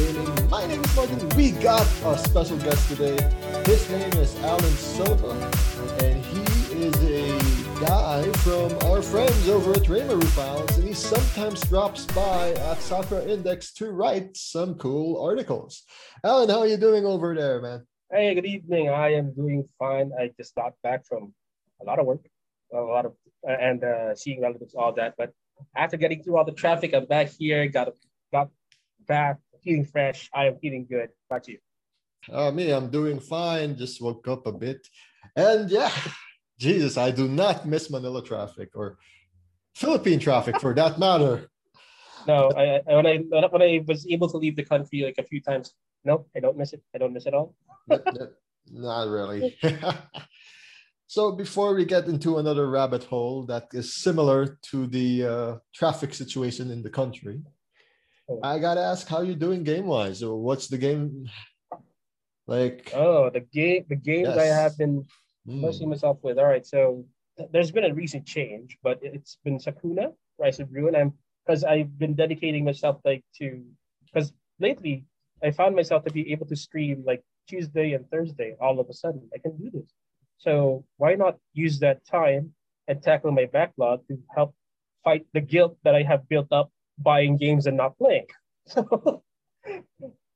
My name is Martin. We got a special guest today. His name is Alan Silva, and he is a guy from our friends over at Raymaru Files, and he sometimes drops by at Sakura Index to write some cool articles. Alan, how are you doing over there, man? Hey, good evening. I am doing fine. I just got back from a lot of work, a lot of and uh, seeing relatives, all that. But after getting through all the traffic, I'm back here. Got got back, feeling fresh. I am feeling good. Back to you. Uh, me, I'm doing fine. Just woke up a bit, and yeah, Jesus, I do not miss Manila traffic or Philippine traffic for that matter. No, I, I when I when I was able to leave the country like a few times, no, I don't miss it. I don't miss it all. not really. so before we get into another rabbit hole that is similar to the uh, traffic situation in the country, oh. I gotta ask how you're doing game wise. So what's the game like? Oh, the game, the games yes. I have been messing mm. myself with. All right, so th- there's been a recent change, but it's been Sakuna Rise of Ruin. I'm because I've been dedicating myself like to because lately I found myself to be able to stream like Tuesday and Thursday all of a sudden. I can do this. So why not use that time and tackle my backlog to help fight the guilt that I have built up buying games and not playing? So,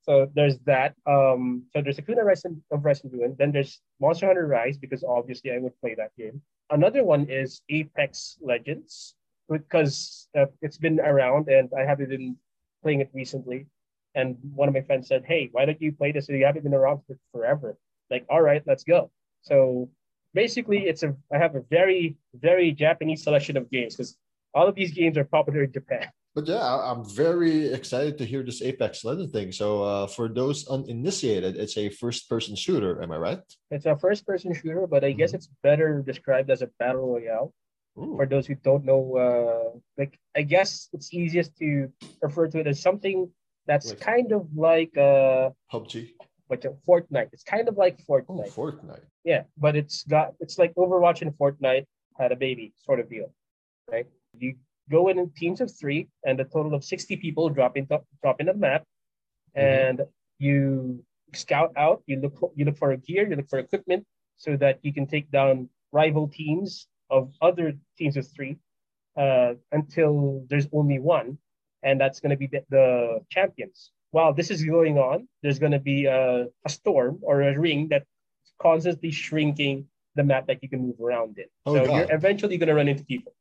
so there's that. Um, so there's Sakuna Rise of Rise and Ruin. Then there's Monster Hunter Rise because obviously I would play that game. Another one is Apex Legends because uh, it's been around and I haven't been playing it recently. And one of my friends said, "Hey, why don't you play this? You haven't been around for forever." Like, all right, let's go. So basically, it's a I have a very very Japanese selection of games because all of these games are popular in Japan. But yeah, I'm very excited to hear this Apex Legend thing. So uh, for those uninitiated, it's a first-person shooter. Am I right? It's a first-person shooter, but I mm-hmm. guess it's better described as a battle royale. Ooh. For those who don't know, uh, like I guess it's easiest to refer to it as something that's Wait. kind of like uh PUBG. But Fortnite. It's kind of like Fortnite. Oh, Fortnite. Yeah, but it's got it's like Overwatch and Fortnite had a baby sort of deal, right? You go in, in teams of three, and a total of sixty people drop into drop in the map, mm-hmm. and you scout out. You look for, you look for a gear, you look for equipment, so that you can take down rival teams of other teams of three uh, until there's only one, and that's going to be the, the, champions. While this is going on, there's going to be a, a, storm or a ring that constantly shrinking the map that you can move around in. Oh, so God. you're eventually going to run into people.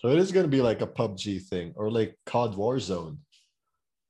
So it is going to be like a PUBG thing or like COD Warzone.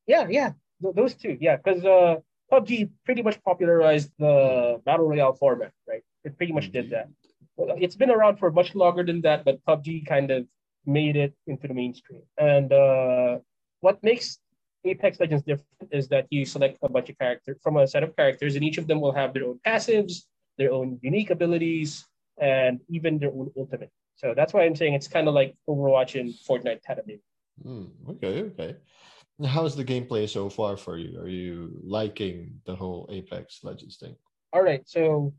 Yeah, yeah, Th- those two. Yeah, because uh, PUBG pretty much popularized the battle royale format, right? It pretty much did that. Well, it's been around for much longer than that, but PUBG kind of made it into the mainstream. And uh, what makes Apex Legends different is that you select a bunch of characters from a set of characters, and each of them will have their own passives, their own unique abilities, and even their own ultimate. So that's why I'm saying it's kind of like Overwatch and Fortnite a maybe. Mm, okay, okay. How's the gameplay so far for you? Are you liking the whole Apex Legends thing? All right. So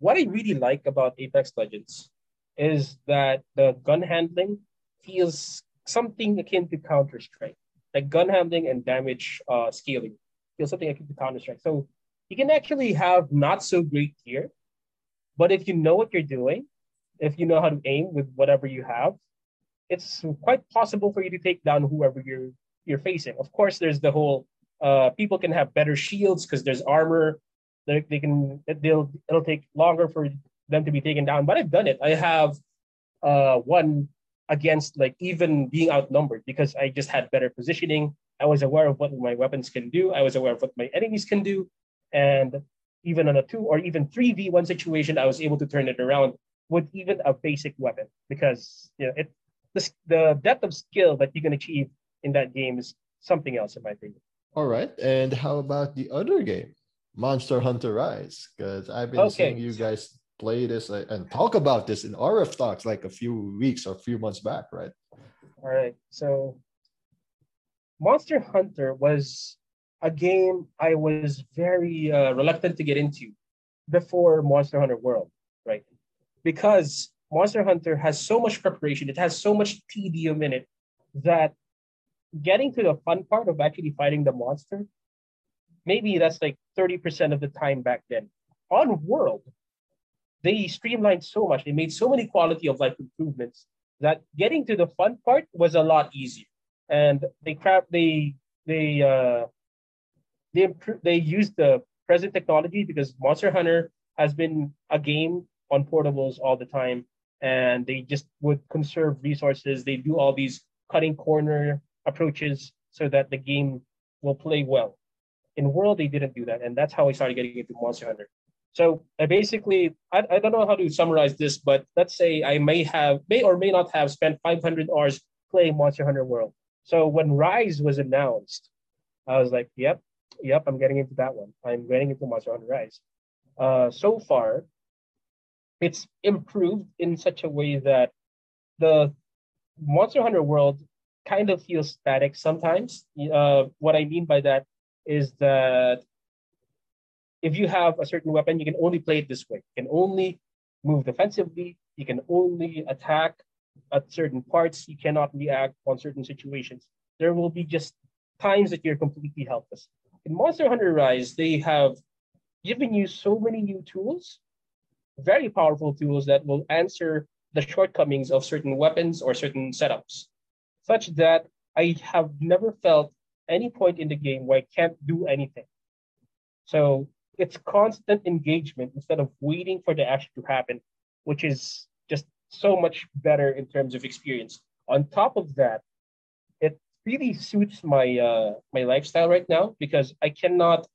what I really like about Apex Legends is that the gun handling feels something akin to Counter Strike. Like gun handling and damage uh, scaling feels something akin to Counter Strike. So you can actually have not so great gear, but if you know what you're doing, if you know how to aim with whatever you have, it's quite possible for you to take down whoever you're you're facing. Of course, there's the whole uh, people can have better shields because there's armor they, they can they'll it'll take longer for them to be taken down. But I've done it. I have uh, one against like even being outnumbered because I just had better positioning. I was aware of what my weapons can do. I was aware of what my enemies can do, and even on a two or even three v one situation, I was able to turn it around with even a basic weapon because you know it the, the depth of skill that you can achieve in that game is something else in my opinion. All right, and how about the other game? Monster Hunter Rise because I've been okay. seeing you guys play this uh, and talk about this in RF talks like a few weeks or a few months back, right? All right. So Monster Hunter was a game I was very uh, reluctant to get into before Monster Hunter World, right? Because Monster Hunter has so much preparation, it has so much tedium in it that getting to the fun part of actually fighting the monster, maybe that's like 30% of the time back then. On World, they streamlined so much, they made so many quality of life improvements that getting to the fun part was a lot easier. And they crap they they uh they improved they used the present technology because Monster Hunter has been a game on portables all the time and they just would conserve resources. They do all these cutting corner approaches so that the game will play well. In World, they didn't do that, and that's how I started getting into Monster Hunter. So I basically, I, I don't know how to summarize this, but let's say I may have, may or may not have spent 500 hours playing Monster Hunter World. So when Rise was announced, I was like, yep, yep, I'm getting into that one. I'm getting into Monster Hunter Rise. Uh, so far, it's improved in such a way that the Monster Hunter world kind of feels static sometimes. Uh, what I mean by that is that if you have a certain weapon, you can only play it this way. You can only move defensively. You can only attack at certain parts. You cannot react on certain situations. There will be just times that you're completely helpless. In Monster Hunter Rise, they have given you so many new tools, very powerful tools that will answer the shortcomings of certain weapons or certain setups, such that I have never felt any point in the game where I can't do anything. So it's constant engagement instead of waiting for the action to happen, which is just so much better in terms of experience. On top of that, it really suits my uh, my lifestyle right now because I cannot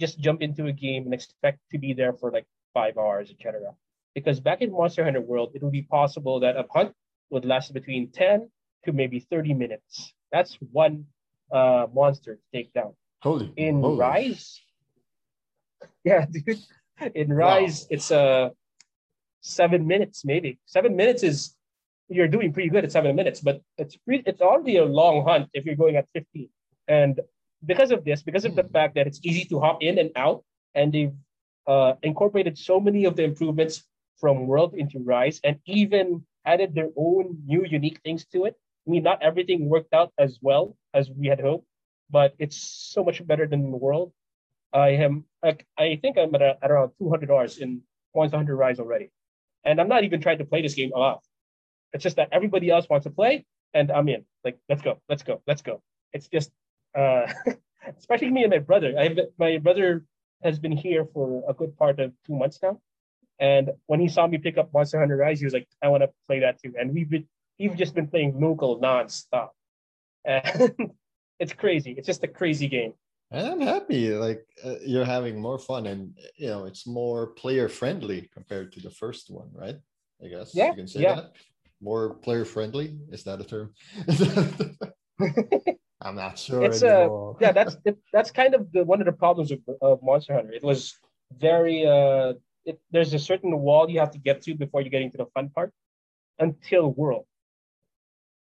just jump into a game and expect to be there for like five hours, etc. Because back in Monster Hunter World, it would be possible that a hunt would last between 10 to maybe 30 minutes. That's one uh, monster to take down. Holy. In holy. Rise, yeah, dude. In Rise, wow. it's uh seven minutes, maybe. Seven minutes is you're doing pretty good at seven minutes, but it's pretty, it's already a long hunt if you're going at 15. And because of this, because of the hmm. fact that it's easy to hop in and out, and they've uh, incorporated so many of the improvements from World into Rise, and even added their own new unique things to it. I mean, not everything worked out as well as we had hoped, but it's so much better than the World. I am like I think I'm at, a, at around 200 hours in Monster Hunter Rise already, and I'm not even trying to play this game a lot. It's just that everybody else wants to play, and I'm in. Like, let's go, let's go, let's go. It's just, uh, especially me and my brother. I have my brother has been here for a good part of two months now, and when he saw me pick up Monster Hunter Rise, he was like, "I want to play that too." And we've been we've just been playing local nonstop, and it's crazy. It's just a crazy game. And I'm happy, like uh, you're having more fun, and you know it's more player friendly compared to the first one, right? I guess yeah, you can say yeah. that. More player friendly is that a term? I'm not sure. It's a uh, yeah. That's it, that's kind of the one of the problems of, of Monster Hunter. It was very uh. It, there's a certain wall you have to get to before you get into the fun part, until World,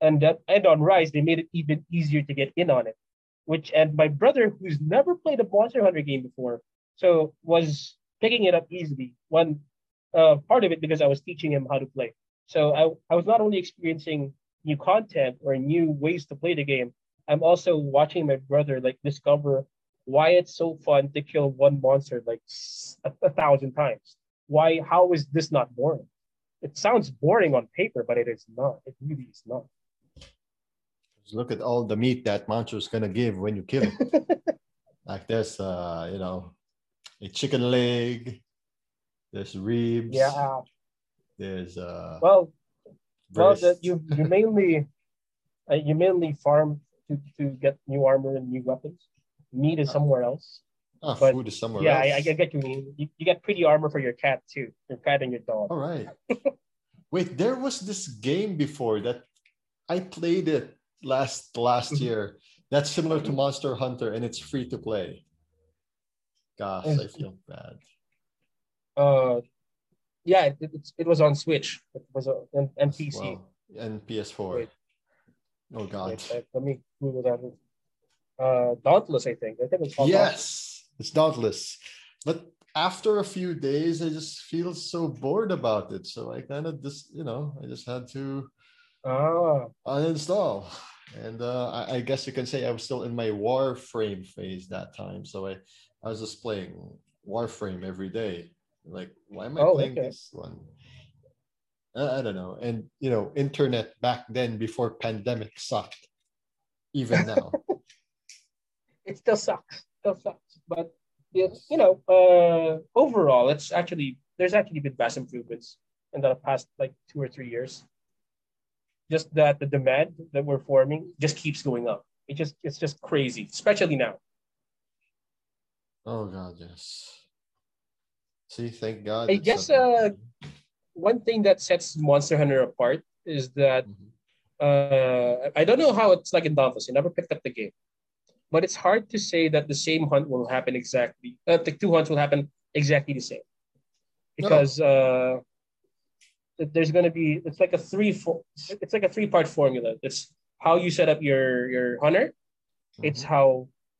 and that and on Rise they made it even easier to get in on it which and my brother who's never played a Monster Hunter game before, so was picking it up easily. One uh, part of it because I was teaching him how to play. So I, I was not only experiencing new content or new ways to play the game, I'm also watching my brother like discover why it's so fun to kill one monster like a, a thousand times. Why? How is this not boring? It sounds boring on paper, but it is not. It really is not look at all the meat that Mancho is gonna give when you kill it. like there's uh, you know, a chicken leg, there's ribs. Yeah. There's uh well well the, you you mainly uh, you mainly farm to, to get new armor and new weapons. Meat is uh, somewhere else. Ah, but food is somewhere yeah, else. I, I get you mean. You, you get pretty armor for your cat too. Your cat and your dog. All right. Wait, there was this game before that I played it last last mm-hmm. year. That's similar to Monster Hunter, and it's free to play. Gosh, I feel bad. Uh, yeah, it, it, it was on Switch. It was on and, and PC well, and PS4. Wait. Oh God. Let me Google that. Uh, Dauntless, I think. I think it's called. Yes, Dauntless. it's Dauntless. But after a few days, I just feel so bored about it. So I kind of just, you know, I just had to Ah. Uninstall. and uh, I, I guess you can say I was still in my Warframe phase that time. So I, I was just playing Warframe every day. Like, why am I Oh, playing okay. this one? I, don't know. And you know, internet back then before pandemic sucked. Even now. It still sucks. Still sucks. But it, you know, uh, overall, it's actually there's actually been vast improvements in the past like two or three years. Just that the demand that we're forming just keeps going up. It just it's just crazy, especially now. oh god, yes. See, thank God. I guess, uh, One thing that sets Monster Hunter apart is that Mhm. uh, I don't know how it's like in Dauntless. I never picked up the game, but it's hard to say that the same hunt will happen exactly. Uh, the two hunts will happen exactly the same because uh, there's going to be it's like a three four, it's like a three part formula. It's how you set up your your hunter. It's Mhm. how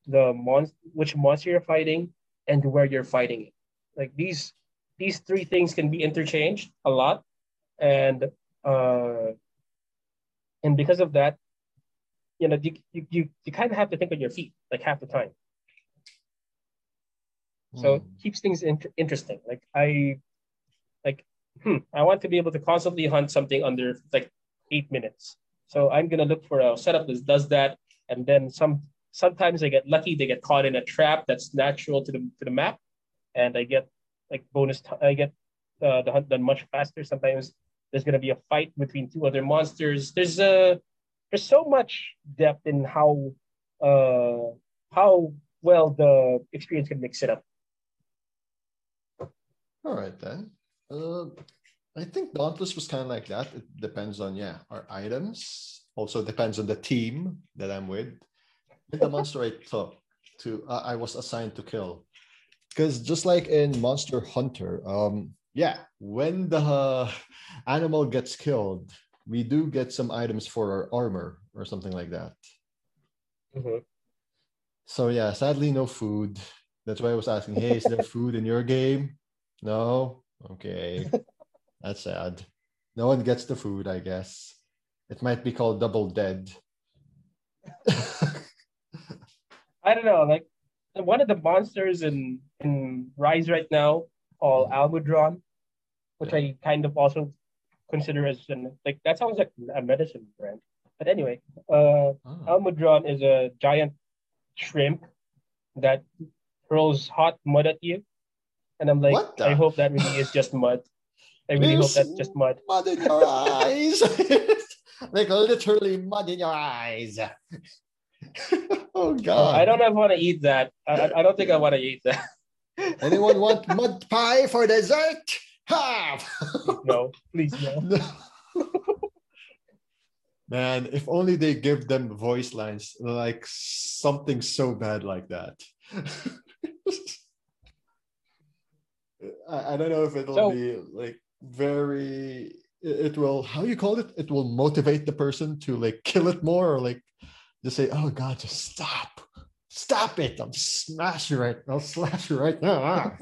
the mon which monster you're fighting and where you're fighting it. Like these these three things can be interchanged a lot, and uh, and because of that, you know you you you, kind of have to think on your feet like half the time. So it Hmm. keeps things in- interesting. Like I, like, hmm, I want to be able to constantly hunt something under like eight minutes. So I'm gonna look for a setup that does that, and then some. Sometimes I get lucky; they get caught in a trap that's natural to the to the map, and I get like bonus. T- I get uh, the hunt done much faster. Sometimes there's gonna be a fight between two other monsters. There's a there's so much depth in how uh how well the experience can mix it up. All right then. Uh, I think Dauntless was kind of like that. It depends on yeah our items. Also depends on the team that I'm with. The monster I took to uh, I was assigned to kill. Because just like in Monster Hunter, um, yeah, when the animal gets killed, we do get some items for our armor or something like that. Mhm. So yeah, sadly no food. That's why I was asking, hey, is there food in your game? No? Okay. That's sad. No one gets the food, I guess. It might be called double dead. I don't know, like one of the monsters in in Rise right now called Almudron, which I kind of also consider as an like that sounds like a medicine brand. But anyway, uh Oh. Almudron is a giant shrimp that hurls hot mud at you. And I'm like, I hope that really is just mud. I really hope There's that's just mud. Mud in your eyes. like literally mud in your eyes. oh god. I don't ever want to eat that. I, I- don't think I want to eat that. Anyone want mud pie for dessert? Have. No, please no. No. Man, if only they give them voice lines like something so bad like that. I, I don't know if it'll So- be like very it it will how you call it? It will motivate the person to like kill it more or like just say, oh god, just stop. Stop it. I'll smash you right. I'll slash you right now. Ah.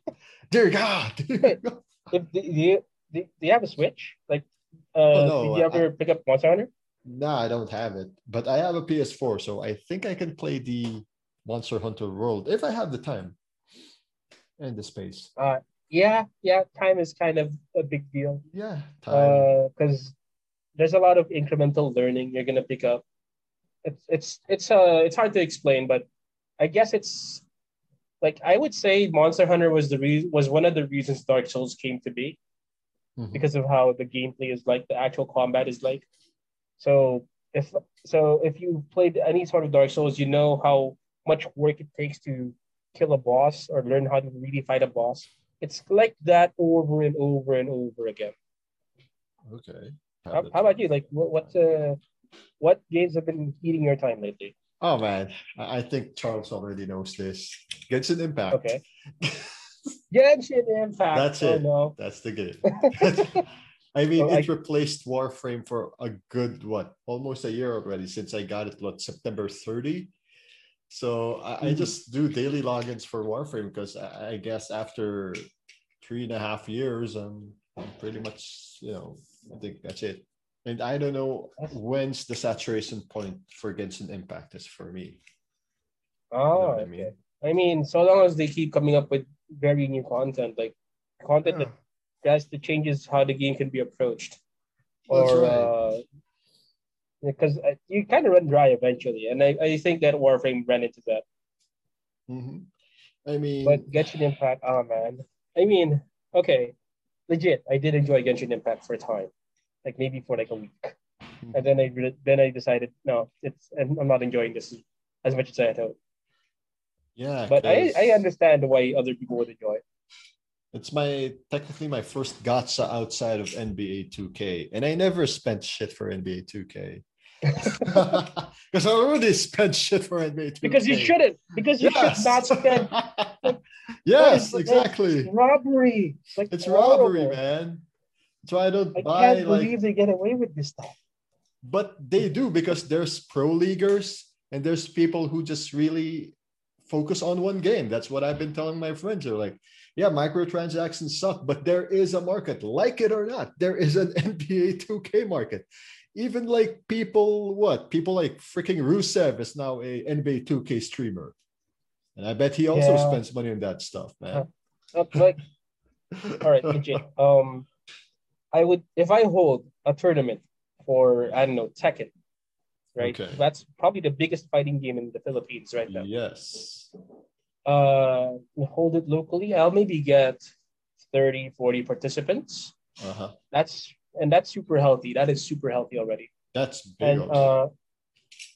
Dear God. If do you do, do you have a Switch? Like, uh, Oh, no, did you ever pick up Monster Hunter? No, I don't have it, but I have a PS4, so I think I can play the Monster Hunter World if I have the time and the space. Uh, yeah, yeah. Time is kind of a big deal. Yeah, time. because there's a lot of incremental learning you're gonna pick up. It's it's it's uh it's hard to explain, but I guess it's like I would say Monster Hunter was the re- was one of the reasons Dark Souls came to be Mhm. because of how the gameplay is like, the actual combat is like. So if so if you played any sort of Dark Souls, you know how much work it takes to kill a boss or learn how to really fight a boss. It's like that over and over and over again. Okay. How, how about you? Like, what what uh, what games have been eating your time lately? Oh man, I I think Charles already knows this. Genshin Impact. Okay. Genshin Impact. That's oh, it. No. That's the game. I mean, Well, it I- replaced Warframe for a good what, almost a year already since I got it. What September thirty. So I, I Mhm. just do daily logins for Warframe because I, I guess after three and a half years, I'm, I'm pretty much you know I think that's it. And I don't know when's the saturation point for Genshin Impact is for me. Oh, what I okay. mean? I mean, so long as they keep coming up with very new content, like content Yeah. that drastically changes how the game can be approached, That's or right. uh, because uh, you kind of run dry eventually, and I, I think that Warframe ran into that. Mhm. I mean, But Genshin Impact, oh man, I mean, okay, legit, I did enjoy Genshin Impact for a time, like maybe for like a week, Mm-hmm. and then I re- then I decided no, it's I'm I'm not enjoying this as much as I thought. yeah, But I, I understand why other people would enjoy it. It's my technically my first gacha outside of NBA 2K, and I never spent shit for NBA 2K because I already spent shit for NBA 2K. Because you shouldn't. Because you Yes. should not spend yes, Like, exactly. robbery. Like It's robbery, man. So I don't I buy can't like, believe they get away with this stuff. but they do because there's pro leaguers and there's people who just really focus on one game. That's what I've been telling my friends. They're like, yeah, microtransactions suck, but there is a market, like it or not. There is an NBA 2K market. Even like people, what people like freaking Rusev is now a NBA 2K streamer, and I bet he also Yeah. spends money on that stuff, man. Uh, like, all right, legit. Um, I would if I hold a tournament for I don't know Tekken, right? Okay. That's probably the biggest fighting game in the Philippines right now. Yes. Uh, hold it locally. I'll maybe get 30, 40 participants. Uh-huh. That's and that's super healthy. That is super healthy already. That's big. and uh,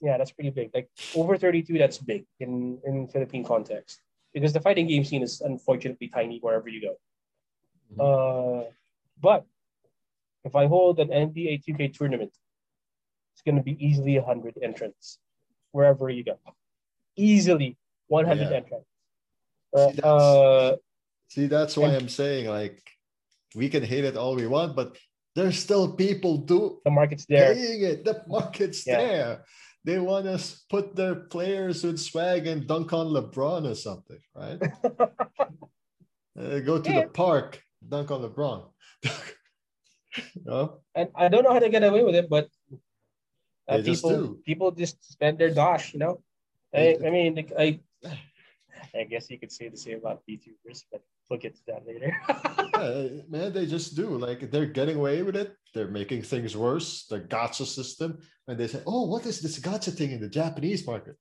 yeah, that's pretty big. Like over 32, that's big in in Philippine context because the fighting game scene is unfortunately tiny wherever you go. Mhm. Uh, but if I hold an NBA 2K tournament, it's going to be easily 100 entrants wherever you go. Easily 100 Yeah. entrants. Uh, See, that's- uh, See, that's why and- I'm saying like we can hate it all we want, but there's still people do the market's there. paying it. The market's Yeah. there. They want us put their players with swag and dunk on LeBron or something, right? Uh, go to Yeah. the park, dunk on LeBron. know? and I don't know how to get away with it, but uh, They just people people just spend their dosh, you know. I, I mean, like, I I guess you could say the same about VTubers, but we'll get to that later. Yeah, man, they just do. Like they're getting away with it. They're making things worse. The gacha system, and they say, "Oh, what is this gacha thing in the Japanese market?"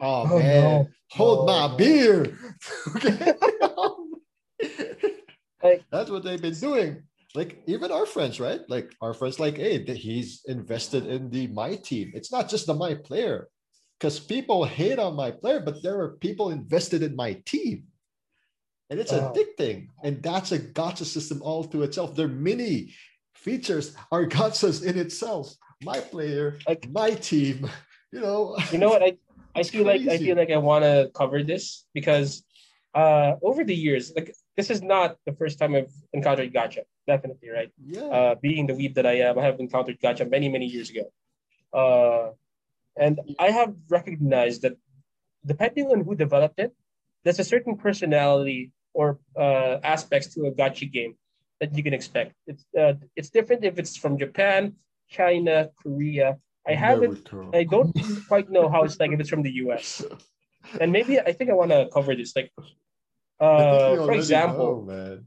Oh, Oh, man, no. hold No, my no. beer. okay. Like- That's what they've been doing. Like even our friends, right? Like our friends, like, hey, he's invested in the my team. It's not just the my player, because people hate on my player, but there are people invested in my team. And it's Wow. addicting. And that's a gacha system all to itself. Their mini features are gachas in itself. My player, Like- my team, you know. you know what? I I feel like I feel like I want to cover this because uh over the years, like this is not the first time I've encountered gacha. Definitely, right? Yeah. uh, being the weeb that I am, I have encountered gacha many, many years ago. Uh, and I have recognized that depending on who developed it, there's a certain personality or uh, aspects to a gacha game that you can expect. It's uh, it's different if it's from Japan, China, Korea. I haven't. I don't quite know how it's like if it's from the US. And maybe I think I want to cover this. Like, uh, for example, know.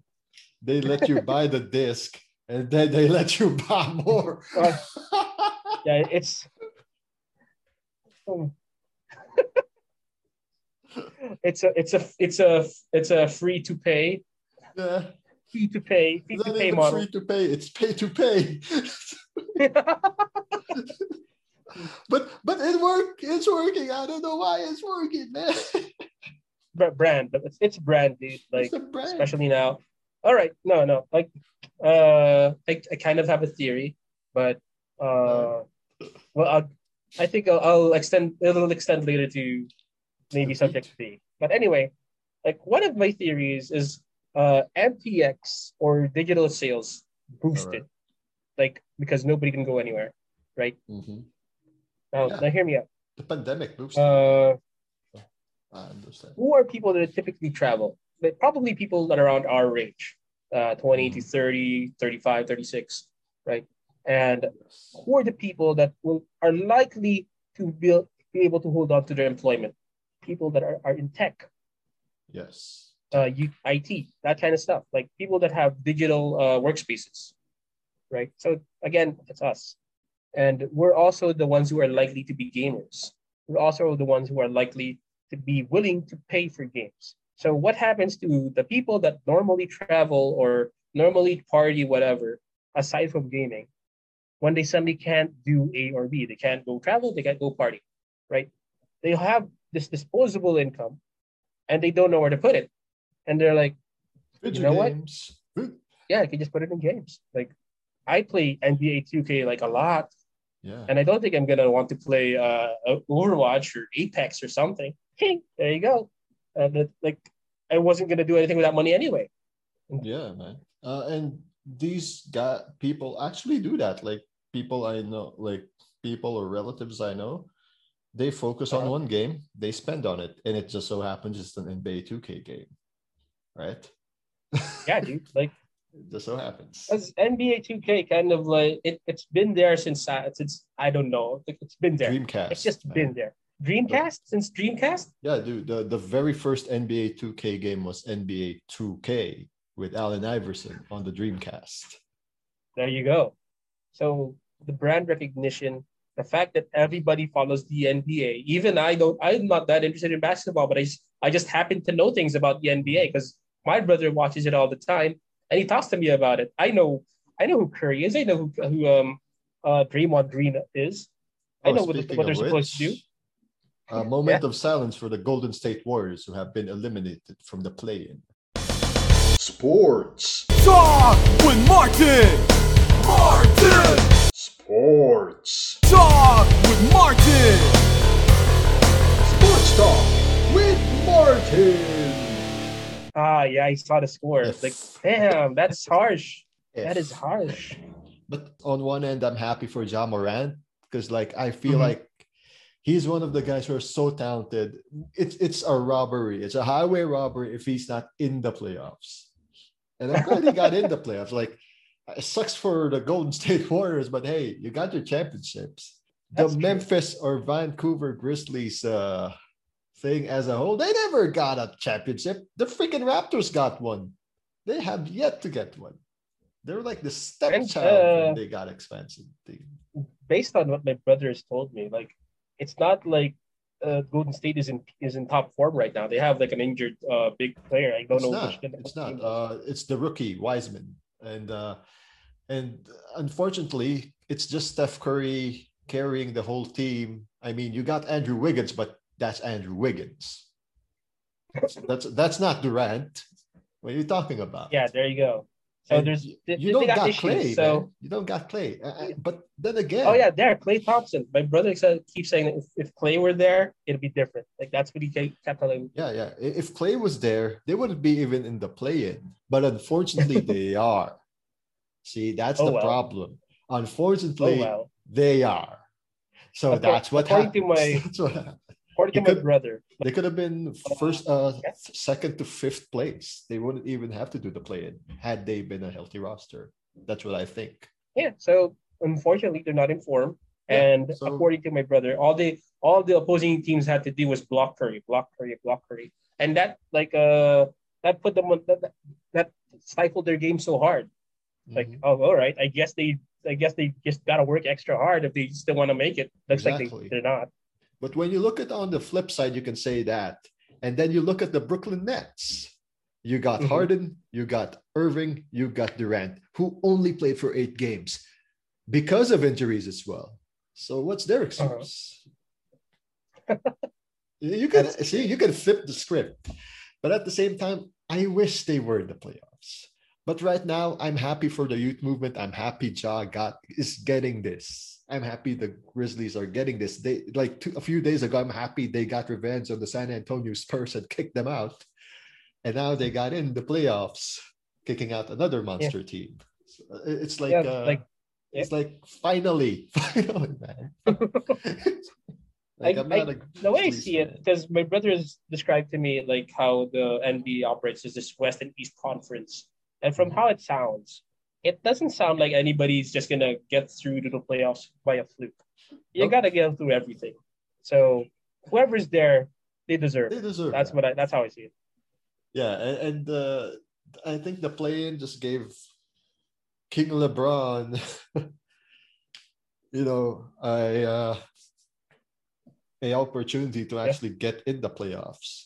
They let you buy the disc and then they let you buy more. Uh, yeah, it's. It's a it's a it's a it's a free to pay yeah. free to pay free It's to pay model. free to pay, it's pay to pay. but but it work, it's working. I don't know why it's working, man. Brand, but it's it's brand, dude. Like it's a brand. especially now. All right, no, no, like, uh, I, I kind of have a theory, but uh, well, I'll, I think I'll, I'll extend. It'll extend later to maybe subject B. But anyway, like one of my theories is uh MTX or digital sales boosted, like because nobody can go anywhere, right? mm-hmm. Now, Yeah. now hear me out. The pandemic boost. Uh, I understand. who are people that typically travel? But probably people that are around our range, uh, 20 to 30, 35, 36, right? And who are the people that will are likely to be, be able to hold on to their employment? People that are, are in tech, Yes. uh, IT, that kind of stuff. Like people that have digital uh, workspaces, right? So again, it's us, and we're also the ones who are likely to be gamers. We're also the ones who are likely to be willing to pay for games. So what happens to the people that normally travel or normally party, whatever, aside from gaming, when they suddenly can't do A or B, they can't go travel, they can't go party, right? They have this disposable income and they don't know where to put it. And they're like, Video know what? games. Ooh. yeah, I can just put it in games. Like I play NBA 2K like a lot, Yeah. and I don't think I'm gonna want to play uh Overwatch or Apex or something. there you go. Uh, but, like I wasn't gonna do anything with that money anyway. Yeah, man. Uh, and these guy people actually do that. Like people I know, like people or relatives I know, they focus on Uh-huh. one game, they spend on it, and it just so happens it's an NBA 2K game, right? Yeah, dude. Like it just so happens. as NBA 2K kind of like it, it's been there since uh, since I don't know. Like, It's been there. Dreamcast. It's just man. been there. Dreamcast since Dreamcast. Yeah, dude. The, the very first NBA 2K game was NBA 2K with Allen Iverson on the Dreamcast. There you go. So the brand recognition, the fact that everybody follows the NBA, even I don't, I'm not that interested in basketball, but I just, I just happen to know things about the NBA because my brother watches it all the time and he talks to me about it. I know, I know who Curry is. I know who, who um, uh, Draymond Green is. I Oh, know what, what they're of supposed to do. Which, A moment of silence for the Golden State Warriors who have been eliminated from the play-in. Sports. Talk with Martin. Martin. Sports. Talk with Martin. Sports talk with Martin. Ah, yeah, I saw the score. If- Like, damn, that's harsh. if- That is harsh. But on one end, I'm happy for Ja Morant because, like, I feel Mhm. like he's one of the guys who are so talented. It's it's a robbery. It's a highway robbery if he's not in the playoffs. And I'm glad he got in the playoffs. Like, it sucks for the Golden State Warriors, but hey, you got your championships. The true. Memphis or Vancouver Grizzlies uh, thing as a whole, they never got a championship. The freaking Raptors got one. They have yet to get one. They're like the stepchild uh, when they got expansion based on what my brother has told me, like it's not like uh, Golden State is in is in top form right now. They have like an injured uh, big player. I don't It's know. not. which It's not. Uh, it's the rookie Wiseman, and uh, and unfortunately, it's just Steph Curry carrying the whole team. I mean, you got Andrew Wiggins, but that's Andrew Wiggins. That's that's not Durant. What are you talking about? yeah, there you go. So And there's you, don't got issues, Klay. so- man. you don't got Klay. Uh, uh, but then again, oh yeah, there Klay Thompson. My brother said keeps saying that if, if Klay were there, it'd be different. Like that's what he kept telling me. Yeah, yeah. If Klay was there, they wouldn't be even in the play-in. But unfortunately, they are. See, that's Oh, the well. problem. Oh Unfortunately, well. they are. So Acco- that's what according happened. to my- That's what happened. According to my could- brother, They could have been first, uh, yeah. second to fifth place. They wouldn't even have to do the play-in had they been a healthy roster. That's what I think. yeah. So unfortunately, they're not informed. Yeah, and so- according to my brother, all the all the opposing teams had to do was block Curry, block Curry, block Curry, and that like uh that put them on that, that- stifled their game so hard. Like, Mhm. oh, all right, I guess they I guess they just gotta work extra hard if they still want to make it. Looks Exactly. like they, they're not. But when you look at on the flip side, you can say that. And then you look at the Brooklyn Nets. You got Mhm. Harden, you got Irving, you got Durant, who only played for eight games because of injuries as well. So what's their Uh-huh. excuse? you can see you can flip the script, but at the same time, I wish they were in the playoffs. But right now, I'm happy for the youth movement. I'm happy Ja got is getting this. I'm happy the Grizzlies are getting this. They like two, a few days ago, I'm happy they got revenge on the San Antonio Spurs and kicked them out, and now they got in the playoffs, kicking out another monster team. So, uh, it's like Yeah, uh, like- it's like finally, finally, man. like I- I- The way I see it, because my brother has described to me like how the NBA operates is this West and East conference, and from how it sounds, it doesn't sound like anybody's just gonna get through to the playoffs by a fluke. You Nope. gotta get through everything. So whoever's there, they deserve. They deserve. That's that. what I. That's how I see it. Yeah, and, and uh, I think the play-in just gave King LeBron, you know, a uh, a opportunity to actually get in the playoffs.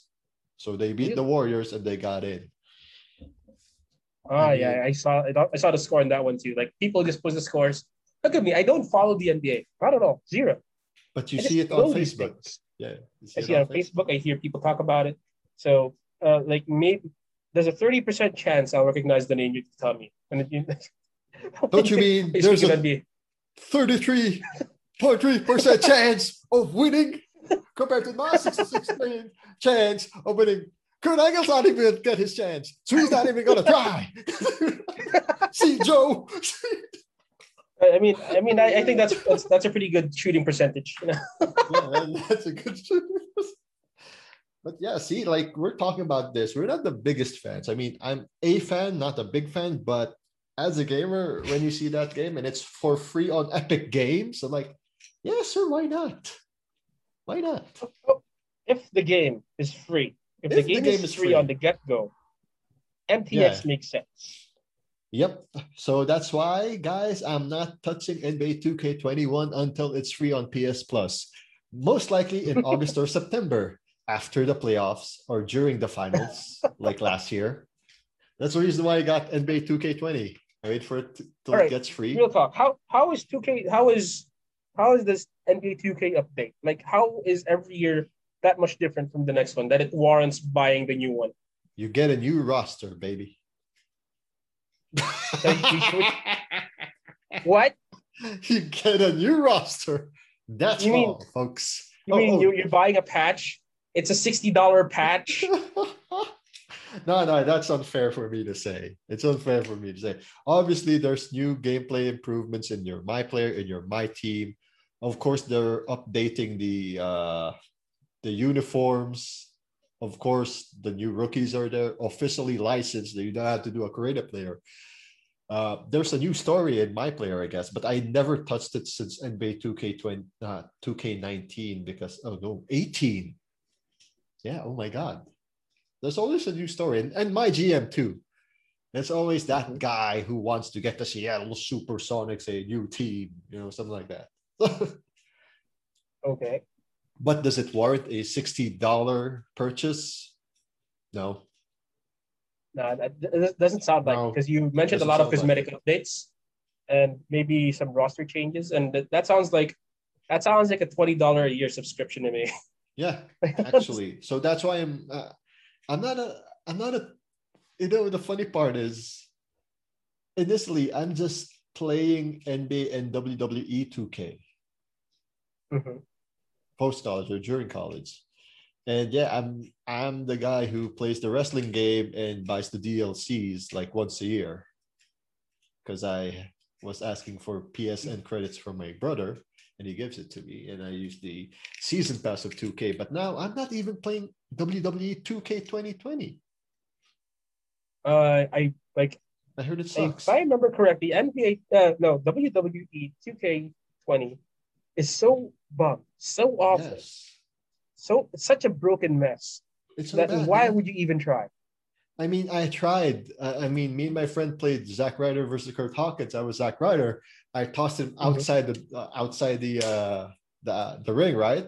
So they beat Yeah. the Warriors and they got in. Ah, I yeah, I saw. I saw the score in that one too. Like people just post the scores. Look at me. I don't follow the NBA. Not at all. Zero. But you I just see it know on these Facebook. Yeah, you I see it on Facebook. I hear people talk about it. So, uh, like, maybe there's a thirty percent chance I'll recognize the name you tell me. And it, Don't you mean there's a NBA. 33.3% chance of winning compared to my 66 million chance of winning. Kurt Angle's not even get his chance. So he's not even gonna try. See Joe. I mean, I mean, I, I think that's, that's that's a pretty good shooting percentage. You know? yeah, that's a good But yeah, see, like we're talking about this. We're not the biggest fans. I mean, I'm a fan, not a big fan, but as a gamer, when you see that game and it's for free on Epic Games, I'm like, yeah, sir, why not? Why not? If the game is free, if, the, game game is, is free, free. on the get go, MTX Yeah. makes sense. Yep. So that's why, guys, I'm not touching NBA 2K21 until it's free on PS Plus. Most likely in August or September after the playoffs or during the finals, like last year. That's the reason why I got NBA 2K20. I wait for it till right, it gets free. Real talk. How how is 2K? How is how is this NBA 2K update? Like, how is every year that much different from the next one that it warrants buying the new one? You get a new roster, baby. What? you get a new roster. That's You mean- all, folks. You Oh, mean oh. You're, you're buying a patch? It's a sixty dollar patch. no, no, that's unfair for me to say. It's unfair for me to say. Obviously, there's new gameplay improvements in your my player, in your my team. Of course, they're updating the uh the uniforms. Of course, the new rookies are there, officially licensed. You don't have to do a creative player. Uh, there's a new story in my player, I guess, but I never touched it since NBA 2K20, uh, 2K19 because oh no, 18. Yeah, oh my god. There's always a new story, and, and my GM too. There's always that guy who wants to get the Seattle Supersonics a new team, you know, something like that. Okay. But does it warrant a $60 purchase? No. No, that, doesn't sound like No, because you mentioned a lot of sound like cosmetic updates and maybe some roster changes, and that, that sounds like that sounds like a twenty dollar a year subscription to me. Yeah, actually. so that's why I'm uh, I'm not a I'm not a you know the funny part is initially I'm just playing NBA and WWE 2K. Mhm. Post college or during college. And yeah, I'm I'm the guy who plays the wrestling game and buys the DLCs like once a year. Because I was asking for PSN credits from my brother and he gives it to me. And I use the season pass of 2K. But now I'm not even playing WWE 2K 2020. Uh, I like I heard it sucks. if I remember correctly, NBA uh, no WWE 2K20 is so bug, so awful, Yes. so it's such a broken mess It's so that bad, why man. would you even try? I mean, I tried. I mean, me and my friend played Zack Ryder versus Kurt Hawkins. I was Zack Ryder. I tossed him Mhm. outside the uh, outside the uh, the the ring, right?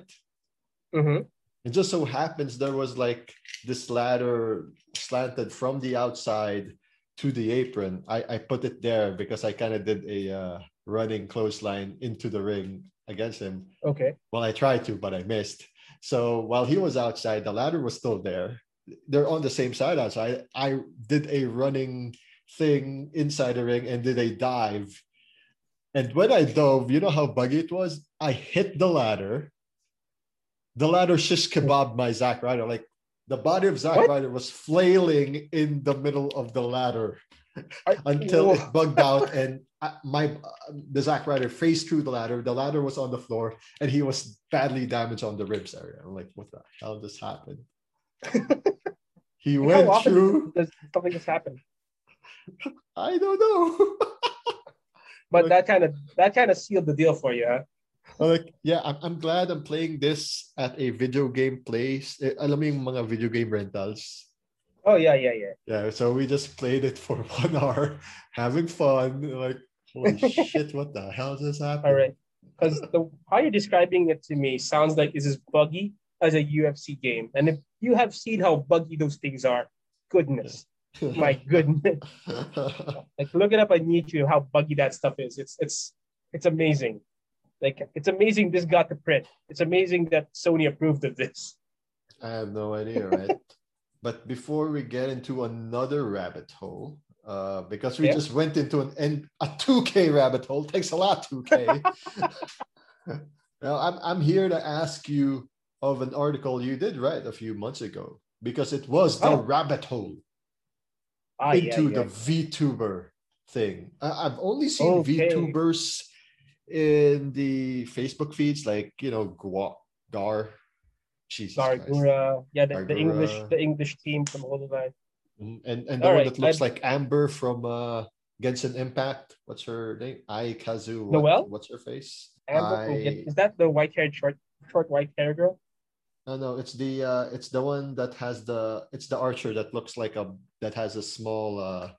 Mm-hmm. It just so happens there was like this ladder slanted from the outside to the apron. I, I put it there because I kind of did a uh, running clothesline into the ring against him. Okay. Well, I tried to, but I missed. So while he was outside, the ladder was still there. They're on the same side outside. I did a running thing inside the ring and did a dive. And when I dove, you know how buggy it was? I hit the ladder. The ladder shish kebab oh. my Zack Ryder. Like the body of Zack What? Ryder was flailing in the middle of the ladder I- until it bugged out and my the Zack Ryder faced through the ladder. The ladder was on the floor and he was badly damaged on the ribs area. I'm like, what the hell just happened? he went often through. does something just happen? I don't know. but Like- that kind of that kind of sealed the deal for you, huh? I'm like, yeah, I'm, I'm glad I'm playing this at a video game place. Eh, alam mo yung mga video game rentals. Oh yeah, yeah, yeah. Yeah, so we just played it for one hour, having fun. Like, holy shit, what the hell just happened? All right. Because the how you're describing it to me sounds like it's as buggy as a UFC game. And if you have seen how buggy those things are, goodness, my goodness. Like look it up on YouTube how buggy that stuff is. It's it's it's amazing. Like it's amazing this got the print. It's amazing that Sony approved of this. I have no idea, right? but before we get into another rabbit hole, uh, because we Yeah. just went into an a 2K rabbit hole. takes a lot, 2K. now I'm I'm here to ask you of an article you did write a few months ago because it was the Oh. rabbit hole Ah, into yeah. the VTuber thing. I, I've only seen Okay. VTubers in the Facebook feeds, like you know, Gua, Gar, Jesus Christ. Gawr Gura, yeah, the, the English the English team from Hololive. Mhm. And and the All one right, that looks I- like Amber from uh Genshin Impact. What's her name? Ai Kazu. What, Noelle? What's her face? Amber, oh, I- is that the white haired short short white hair girl? No, no, it's the uh it's the one that has the it's the archer that looks like a that has a small uh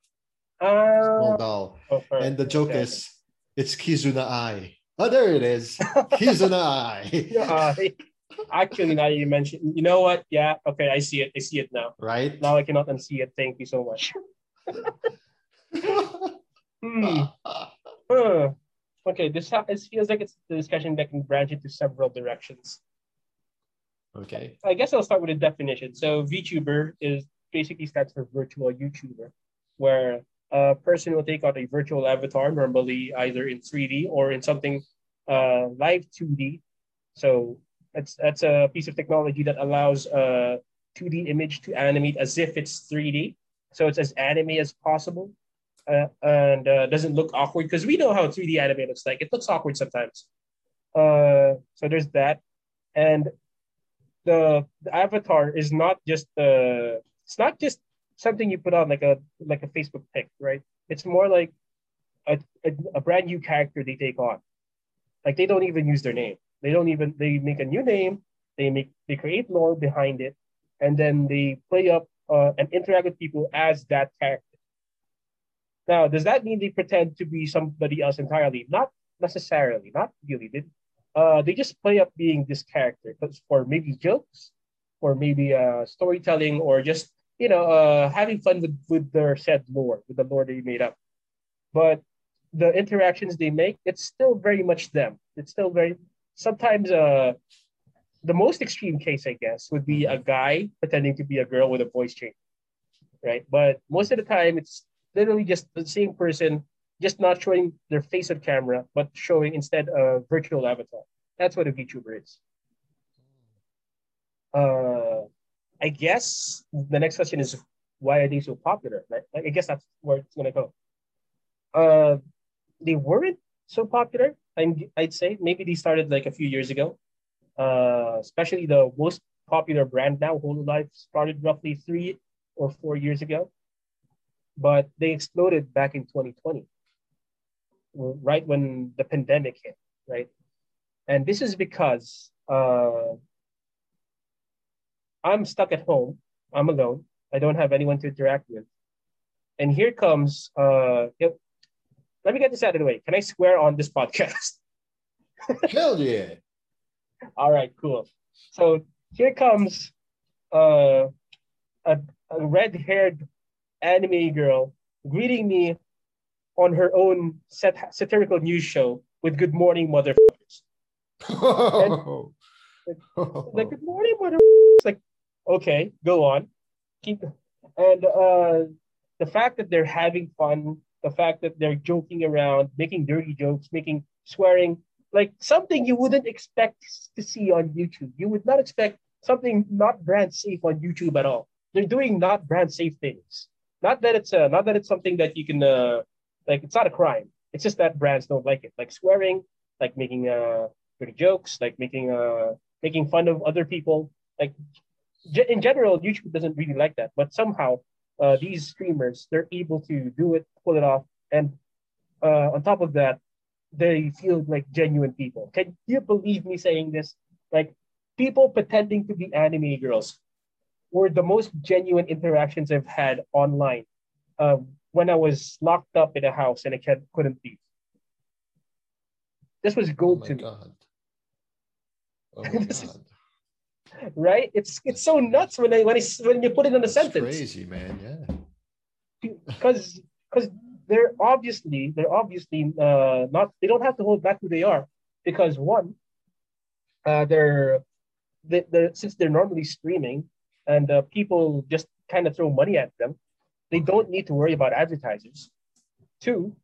small Uh, doll. oh. And the joke Okay. is it's Kizuna Ai. Oh, there it is. Kizuna Ai. Uh, actually, now you mentioned, you know what? Yeah, okay, I see it. I see it now. right? Now I cannot unsee it. Thank you so much. Hmm. Huh. Okay, this ha- it feels like it's the discussion that can branch into several directions. okay. I guess I'll start with a definition. So VTuber is basically stands for virtual YouTuber, where a person will take on a virtual avatar, normally either in 3D or in something uh, live 2D. So that's that's a piece of technology that allows a 2D image to animate as if it's 3D. So it's as anime as possible. Uh, and uh, doesn't look awkward because we know how 3D anime looks like. It looks awkward sometimes. Uh, so there's that, and the, the avatar is not just the it's not just something you put on like a like a Facebook pic, right? It's more like a, a, a brand new character they take on. Like they don't even use their name. They don't even they make a new name. They make they create lore behind it, and then they play up uh, and interact with people as that character. Now, does that mean they pretend to be somebody else entirely? Not necessarily. Not really. They, uh, they just play up being this character 'cause for maybe jokes, or maybe uh, storytelling, or just you know uh, having fun with with their said lore, with the lore they made up. But the interactions they make, it's still very much them. It's still very sometimes uh the most extreme case, I guess, would be a guy pretending to be a girl with a voice change. Right. But most of the time it's literally just the same person, just not showing their face on camera, but showing instead a virtual avatar. That's what a VTuber is. Uh I guess the next question is why are they so popular? Like, I guess that's where it's gonna go. Uh, they weren't so popular. I'm, I'd say maybe they started like a few years ago. Uh, especially the most popular brand now, Hololive, started roughly three or four years ago, but they exploded back in 2020, right when the pandemic hit, right? And this is because uh, I'm stuck at home. I'm alone. I don't have anyone to interact with. And here comes, uh, let me get this out of the way. Can I swear on this podcast? Hell yeah. All right, cool. So here comes uh, a, a red haired anime girl greeting me on her own sat- satirical news show with Good Morning Motherfuckers. like good morning mother like okay go on keep and uh the fact that they're having fun the fact that they're joking around making dirty jokes making swearing like something you wouldn't expect to see on youtube. You would not expect something not brand safe on youtube at all. They're doing not brand safe things. Not that it's uh, not that it's something that you can uh like it's not a crime. It's just that brands don't like it. Like swearing like making uh dirty jokes like making uh making fun of other people. Like in general, YouTube doesn't really like that, but somehow uh, these streamers they're able to do it, pull it off, and uh, on top of that, they feel like genuine people. Can you believe me saying this? Like people pretending to be anime girls were the most genuine interactions I've had online uh, when I was locked up in a house and I couldn't leave. This was Oh gold my to me. Oh my This is- god. Right? It's it's so nuts when I when I, when you put it in a sentence. crazy, man. Yeah. because because they're obviously they're obviously uh, not they don't have to hold back who they are because one uh, they're, they, they're since they're normally streaming and uh, people just kind of throw money at them they don't need to worry about advertisers two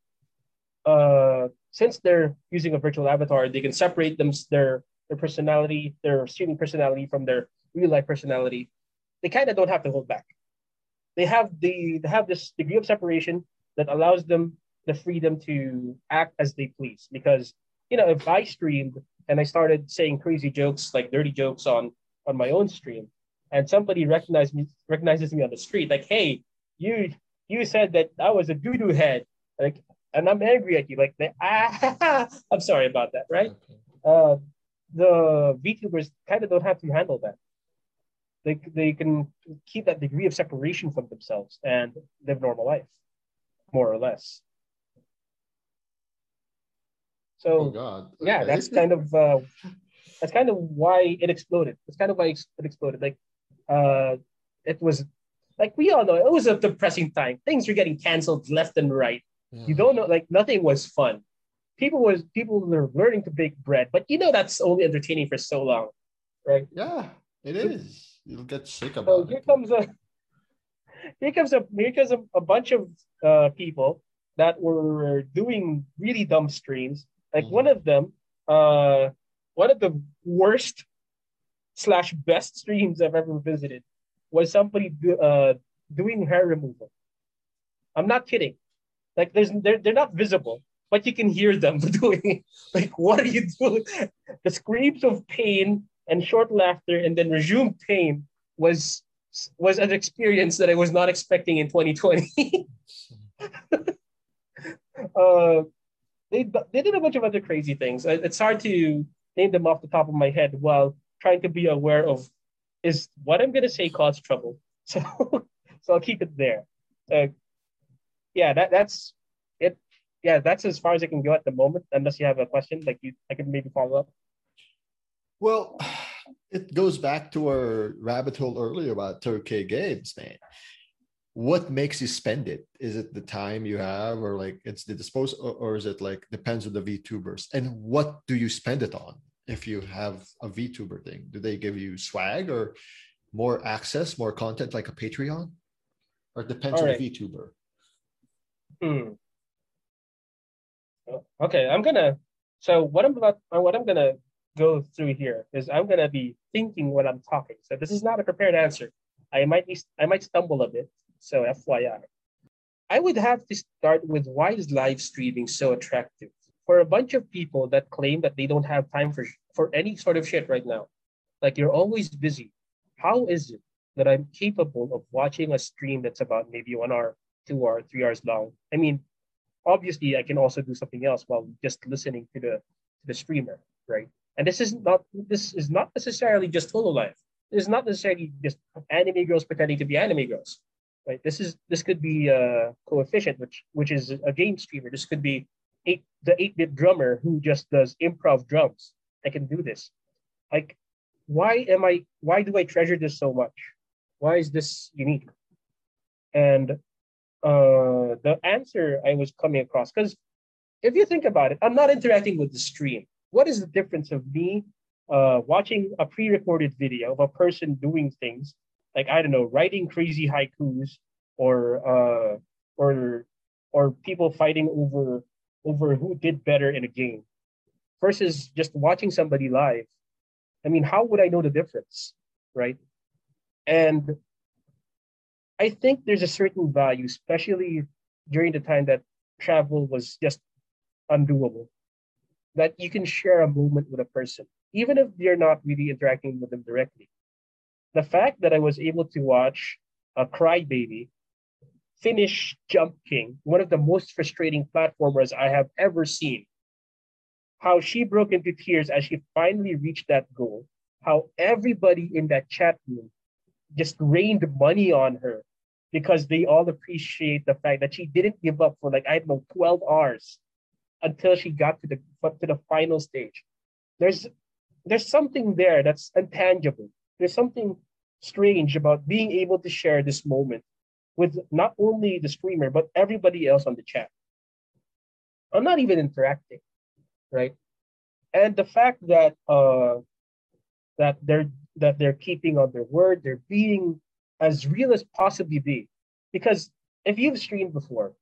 uh, since they're using a virtual avatar they can separate them their their personality their streaming personality from their real life personality they kind of don't have to hold back they have the they have this degree of separation that allows them the freedom to act as they please. Because you know, if I streamed and I started saying crazy jokes like dirty jokes on on my own stream, and somebody recognizes me recognizes me on the street, like, hey, you you said that I was a doo doo head, like, and I'm angry at you, like, ah, I'm sorry about that, right? Okay. uh, the VTubers kind of don't have to handle that. They, they can keep that degree of separation from themselves and live normal life, more or less. Oh So god. yeah, that's kind of uh, that's kind of why it exploded. That's kind of why it exploded. Like uh, it was like we all know it was a depressing time. Things were getting canceled left and right Yeah. you don't know like nothing was fun people was people were learning to bake bread but you know that's only entertaining for so long right Yeah, it is. You'll get sick of so about here it. comes a here comes a here comes a, a bunch of uh, people that were doing really dumb streams like Mhm. one of them uh one of the worst slash best streams i've ever visited was somebody do, uh doing hair removal i'm not kidding like there's they're, they're not visible but you can hear them doing like what are you doing the screams of pain and short laughter and then resumed pain was was an experience that I was not expecting in 2020. uh, they they did a bunch of other crazy things. It's hard to name them off the top of my head while trying to be aware of is what I'm gonna say cause trouble. So so I'll keep it there. Uh, yeah, that that's. Yeah, that's as far as I can go at the moment. Unless you have a question, like you, I can maybe follow up. Well, it goes back to our rabbit hole earlier about 2K games, man. What makes you spend it? Is it the time you have, or like it's the dispose, or, or is it like depends on the VTubers? And what do you spend it on? If you have a VTuber thing, do they give you swag or more access, more content like a Patreon? Or it depends on the VTuber. Hmm. Okay, I'm gonna. So what I'm about, what I'm gonna go through here is I'm gonna be thinking when I'm talking. So this is not a prepared answer. I might be, I might stumble a bit. So FYI, I would have to start with why is live streaming so attractive for a bunch of people that claim that they don't have time for for any sort of shit right now. Like you're always busy. How is it that I'm capable of watching a stream that's about maybe one hour, two hour, three hours long? I mean, obviously I can also do something else while just listening to the to the streamer, right? And this is not this is not necessarily just Hololive. Is not necessarily just anime girls pretending to be anime girls, right? This is this could be uh, coefficient, which which is a game streamer. This could be eight the eight bit drummer who just does improv drums. I can do this. Like, why am I? Why do I treasure this so much? Why is this unique? And uh, the answer I was coming across because if you think about it, I'm not interacting with the stream. What is the difference of me uh, watching a pre-recorded video of a person doing things like I don't know, writing crazy haikus or uh, or or people fighting over over who did better in a game versus just watching somebody live? I mean, how would I know the difference, right? And I think there's a certain value, especially during the time that travel was just undoable, that you can share a moment with a person, even if you're not really interacting with them directly. The fact that I was able to watch a crybaby finish Jump King, one of the most frustrating platformers I have ever seen. How she broke into tears as she finally reached that goal. How everybody in that chat room just rained money on her because they all appreciate the fact that she didn't give up for like I don't know 12 hours until she got to the to the final stage. There's there's something there that's intangible. There's something strange about being able to share this moment with not only the streamer but everybody else on the chat. I'm not even interacting, right? And the fact that uh that they're that they're keeping on their word, they're being as real as possibly be. Because if you've streamed before,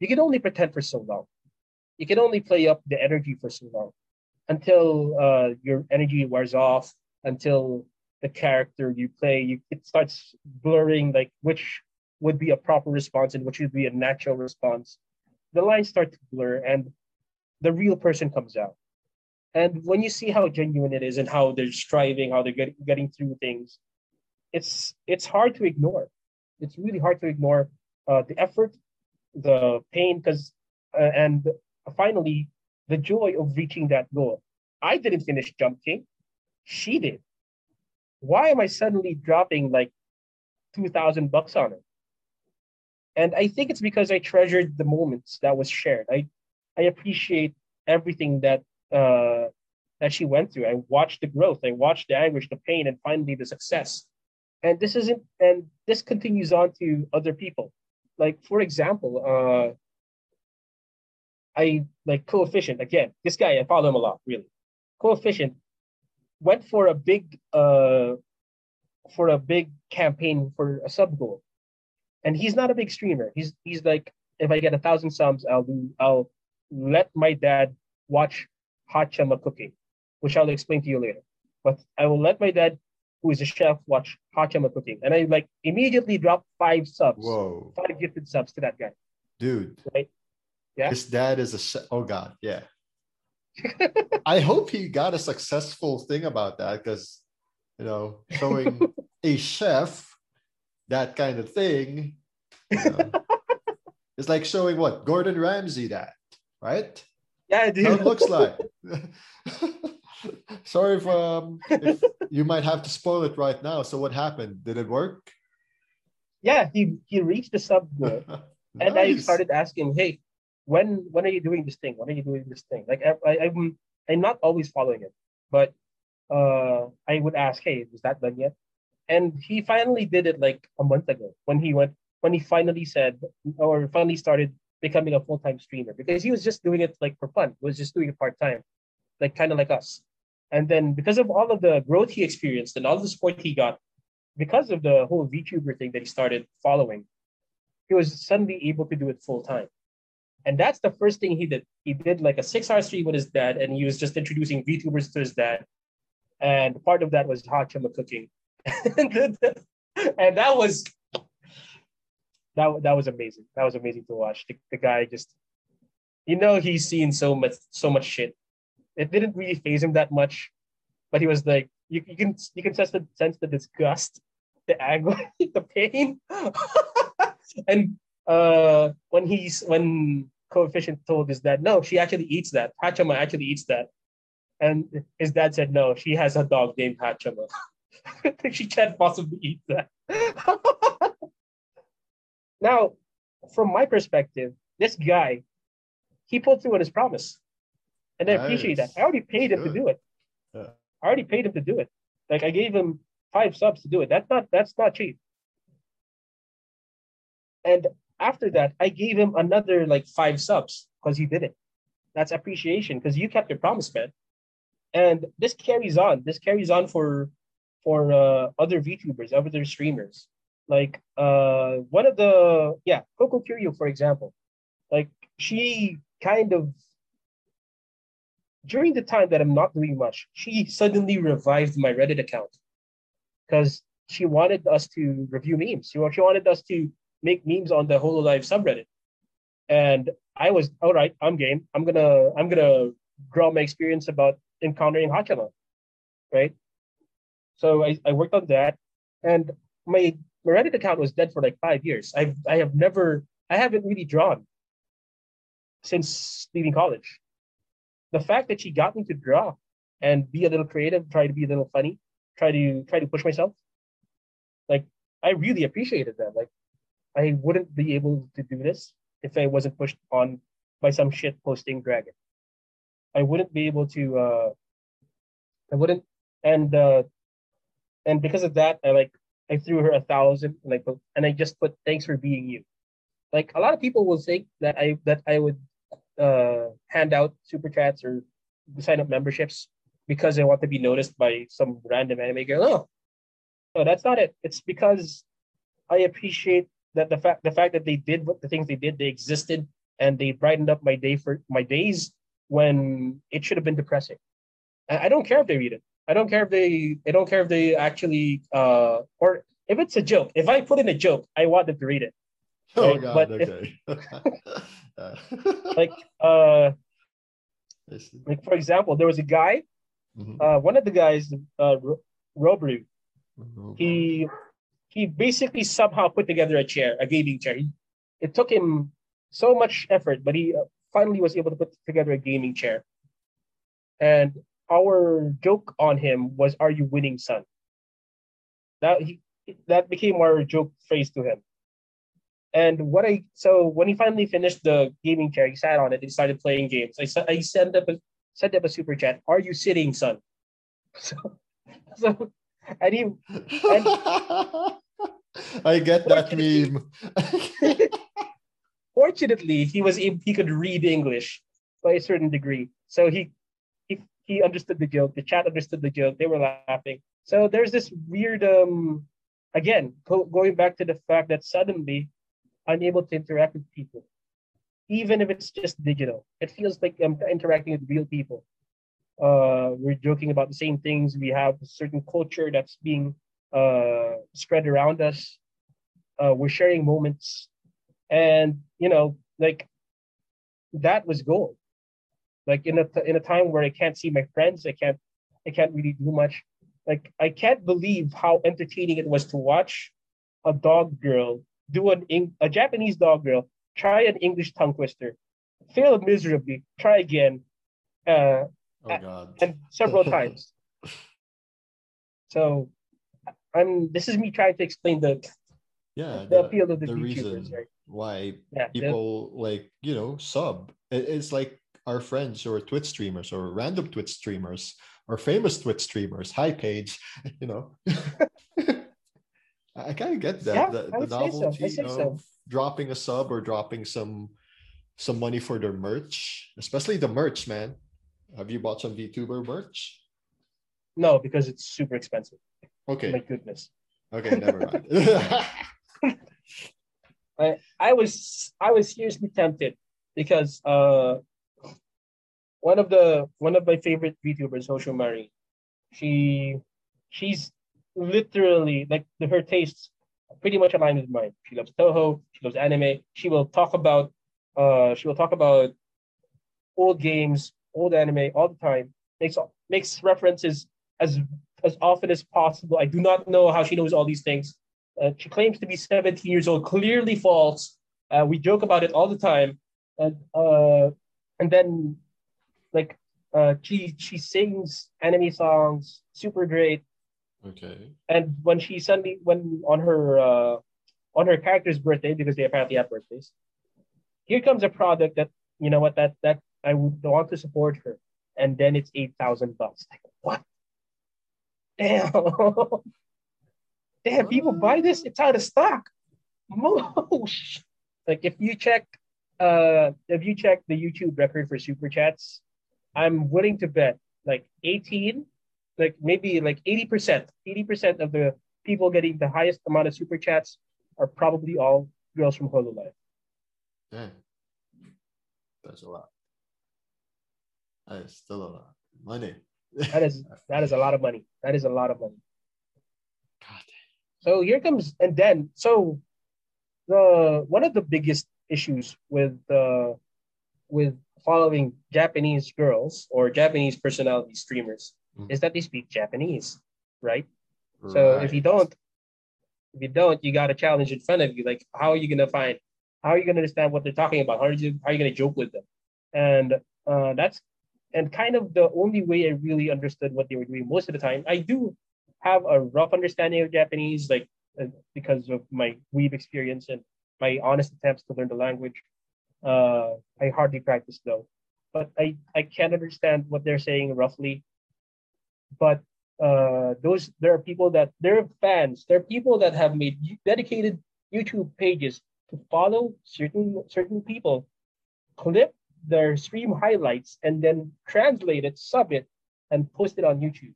you can only pretend for so long. You can only play up the energy for so long until uh, your energy wears off, until the character you play, you, it starts blurring like which would be a proper response and which would be a natural response. The lines start to blur and the real person comes out. And when you see how genuine it is and how they're striving, how they're get, getting through things, it's it's hard to ignore. It's really hard to ignore uh, the effort, the pain, because uh, and finally the joy of reaching that goal. I didn't finish Jump King, she did. Why am I suddenly dropping like two thousand bucks on it? And I think it's because I treasured the moments that was shared. I I appreciate everything that uh, that she went through. I watched the growth, I watched the anguish, the pain, and finally the success. And this isn't and this continues on to other people. Like for example uh i like coefficient again this guy i follow him a lot really. Coefficient went for a big uh for a big campaign for a sub goal. And he's not a big streamer. He's he's like if i get a thousand subs i'll do i'll let my dad watch Hachama cooking which i'll explain to you later but i will let my dad who is a chef, watch Hachama cooking. And I like immediately drop five subs. Whoa. Five gifted subs to that guy. Dude. Right? Yeah. His dad is a chef. Oh God, yeah. I hope he got a successful thing about that because you know, showing a chef that kind of thing. You know, it's like showing what Gordon Ramsay that, right? Yeah, dude. How it looks like. Sorry if, um, if you might have to spoil it right now. So what happened? Did it work? Yeah, he he reached the sub goal, nice. and I started asking, "Hey, when when are you doing this thing? When are you doing this thing?" Like I, I I'm I'm not always following it, but uh, I would ask, "Hey, is that done yet?" And he finally did it like a month ago when he went when he finally said or finally started becoming a full time streamer because he was just doing it like for fun. He was just doing it part time, like kind of like us. And then because of all of the growth he experienced and all the support he got, because of the whole VTuber thing that he started following, he was suddenly able to do it full time. And that's the first thing he did. He did like a six hour stream with his dad, and he was just introducing VTubers to his dad. And part of that was Hachama cooking. and that was that, that was amazing. That was amazing to watch. The, the guy just you know he's seen so much so much shit it didn't really phase him that much, but he was like, you, you can you can sense the sense the disgust, the anger, the pain, and uh, when he's when coefficient told his dad, no, she actually eats that. Hachama actually eats that, and his dad said, no, she has a dog named Hachama. she can't possibly eat that. now, from my perspective, this guy, he pulled through on his promise. And I appreciate that. I already paid him Good. to do it. Yeah. I already paid him to do it. Like I gave him five subs to do it. That's not that's not cheap. And after that, I gave him another like five subs because he did it. That's appreciation because you kept your promise, man. And this carries on. This carries on for for uh, other VTubers, other streamers. Like uh, one of the yeah, Coco Kiryu, for example. Like she kind of during the time that I'm not doing much, she suddenly revived my Reddit account because she wanted us to review memes. She, wanted us to make memes on the Hololive subreddit. And I was all right, I'm game. I'm gonna I'm gonna draw my experience about encountering Hachama. Right. So I, I worked on that. And my my Reddit account was dead for like five years. I've I have never I haven't really drawn since leaving college. The fact that she got me to draw and be a little creative, try to be a little funny, try to try to push myself, like I really appreciated that. Like I wouldn't be able to do this if I wasn't pushed on by some shit posting dragon. I wouldn't be able to uh I wouldn't and uh and because of that I like I threw her a thousand like and I just put thanks for being you. Like a lot of people will think that I that I would uh hand out super chats or sign up memberships because they want to be noticed by some random anime girl. Oh, no, that's not it. It's because I appreciate that the fact the fact that they did what the things they did, they existed and they brightened up my day for my days when it should have been depressing. And I don't care if they read it. I don't care if they I don't care if they actually uh or if it's a joke. If I put in a joke, I want them to read it. Oh Right, god, but okay. Uh, Like uh like for example, there was a guy, Mhm. uh one of the guys, uh Ro- Mhm. he he basically somehow put together a chair, a gaming chair. He, it took him so much effort, but he uh, finally was able to put together a gaming chair. And our joke on him was, "Are you winning, son?" That he that became our joke phrase to him. And what I so when he finally finished the gaming chair, he sat on it and started playing games. I I sent up a sent up a super chat. Are you sitting, son? So, so and he I get that meme. fortunately he was he could read english by a certain degree so he he, he understood the joke the chat understood the joke they were laughing so there's this weird um again go, going back to the fact that suddenly i'm to interact with people even if it's just digital. It feels like i'm interacting with real people. Uh we're joking about the same things. We have a certain culture that's being uh spread around us. Uh we're sharing moments. And you know like that was gold. Like in a in a time where i can't see my friends i can't i can't really do much. Like i can't believe how entertaining it was to watch a dog girl do an Eng- a japanese dog girl try an english tongue twister fail miserably try again uh Oh god. and several times so i'm this is me trying to explain the yeah, the the, appeal of the the reason right? why yeah the- people like you know sub it's like our friends or twitch streamers or random twitch streamers or famous twitch streamers hi page you know i kind of get that. Yeah, the, I the so. I novelty say of so. dropping a sub or dropping some some money for their merch especially the merch man. Have you bought some vtuber merch? No because it's super expensive. Okay. My goodness. Okay never mind. I was I was seriously tempted because uh one of the one of my favorite VTubers, Hosho Mari, she she's literally like her tastes pretty much aligned with mine. She loves Touhou, she loves anime. She will talk about uh she will talk about old games, old anime all the time. Makes makes references as as often as possible. I do not know how she knows all these things. Uh, she claims to be 17 years old, clearly false. Uh, we joke about it all the time, and uh, and then like uh, she she sings anime songs, super great. Okay And when she suddenly when on her uh, on her character's birthday because they apparently have birthdays, here comes a product that you know what that that I would want to support her, and then it's eight thousand bucks. Like what? Damn. Damn, people buy this. It's out of stock. Moosh. Like if you check, uh, if you check the YouTube record for super chats, I'm willing to bet like 18, like maybe like 80%, 80% of the people getting the highest amount of super chats are probably all girls from Hololive. yeah that's a lot that is still a lot money That is that is a lot of money. That is a lot of money. God So here comes, and then so the one of the biggest issues with uh, with following Japanese girls or Japanese personality streamers Mhm. is that they speak Japanese, right? So if you don't, If you don't, you got a challenge in front of you. Like, how are you gonna find? How are you gonna understand what they're talking about? How are you how are you gonna joke with them? And uh, that's and kind of the only way I really understood what they were doing most of the time. I do have a rough understanding of Japanese, like uh, because of my weave experience and my honest attempts to learn the language. Uh, I hardly practice though, but I I can understand what they're saying roughly. But uh, those there are people that they're fans. There are people that have made dedicated YouTube pages to follow certain certain people, clip their stream highlights, and then translate it, sub it, and post it on YouTube.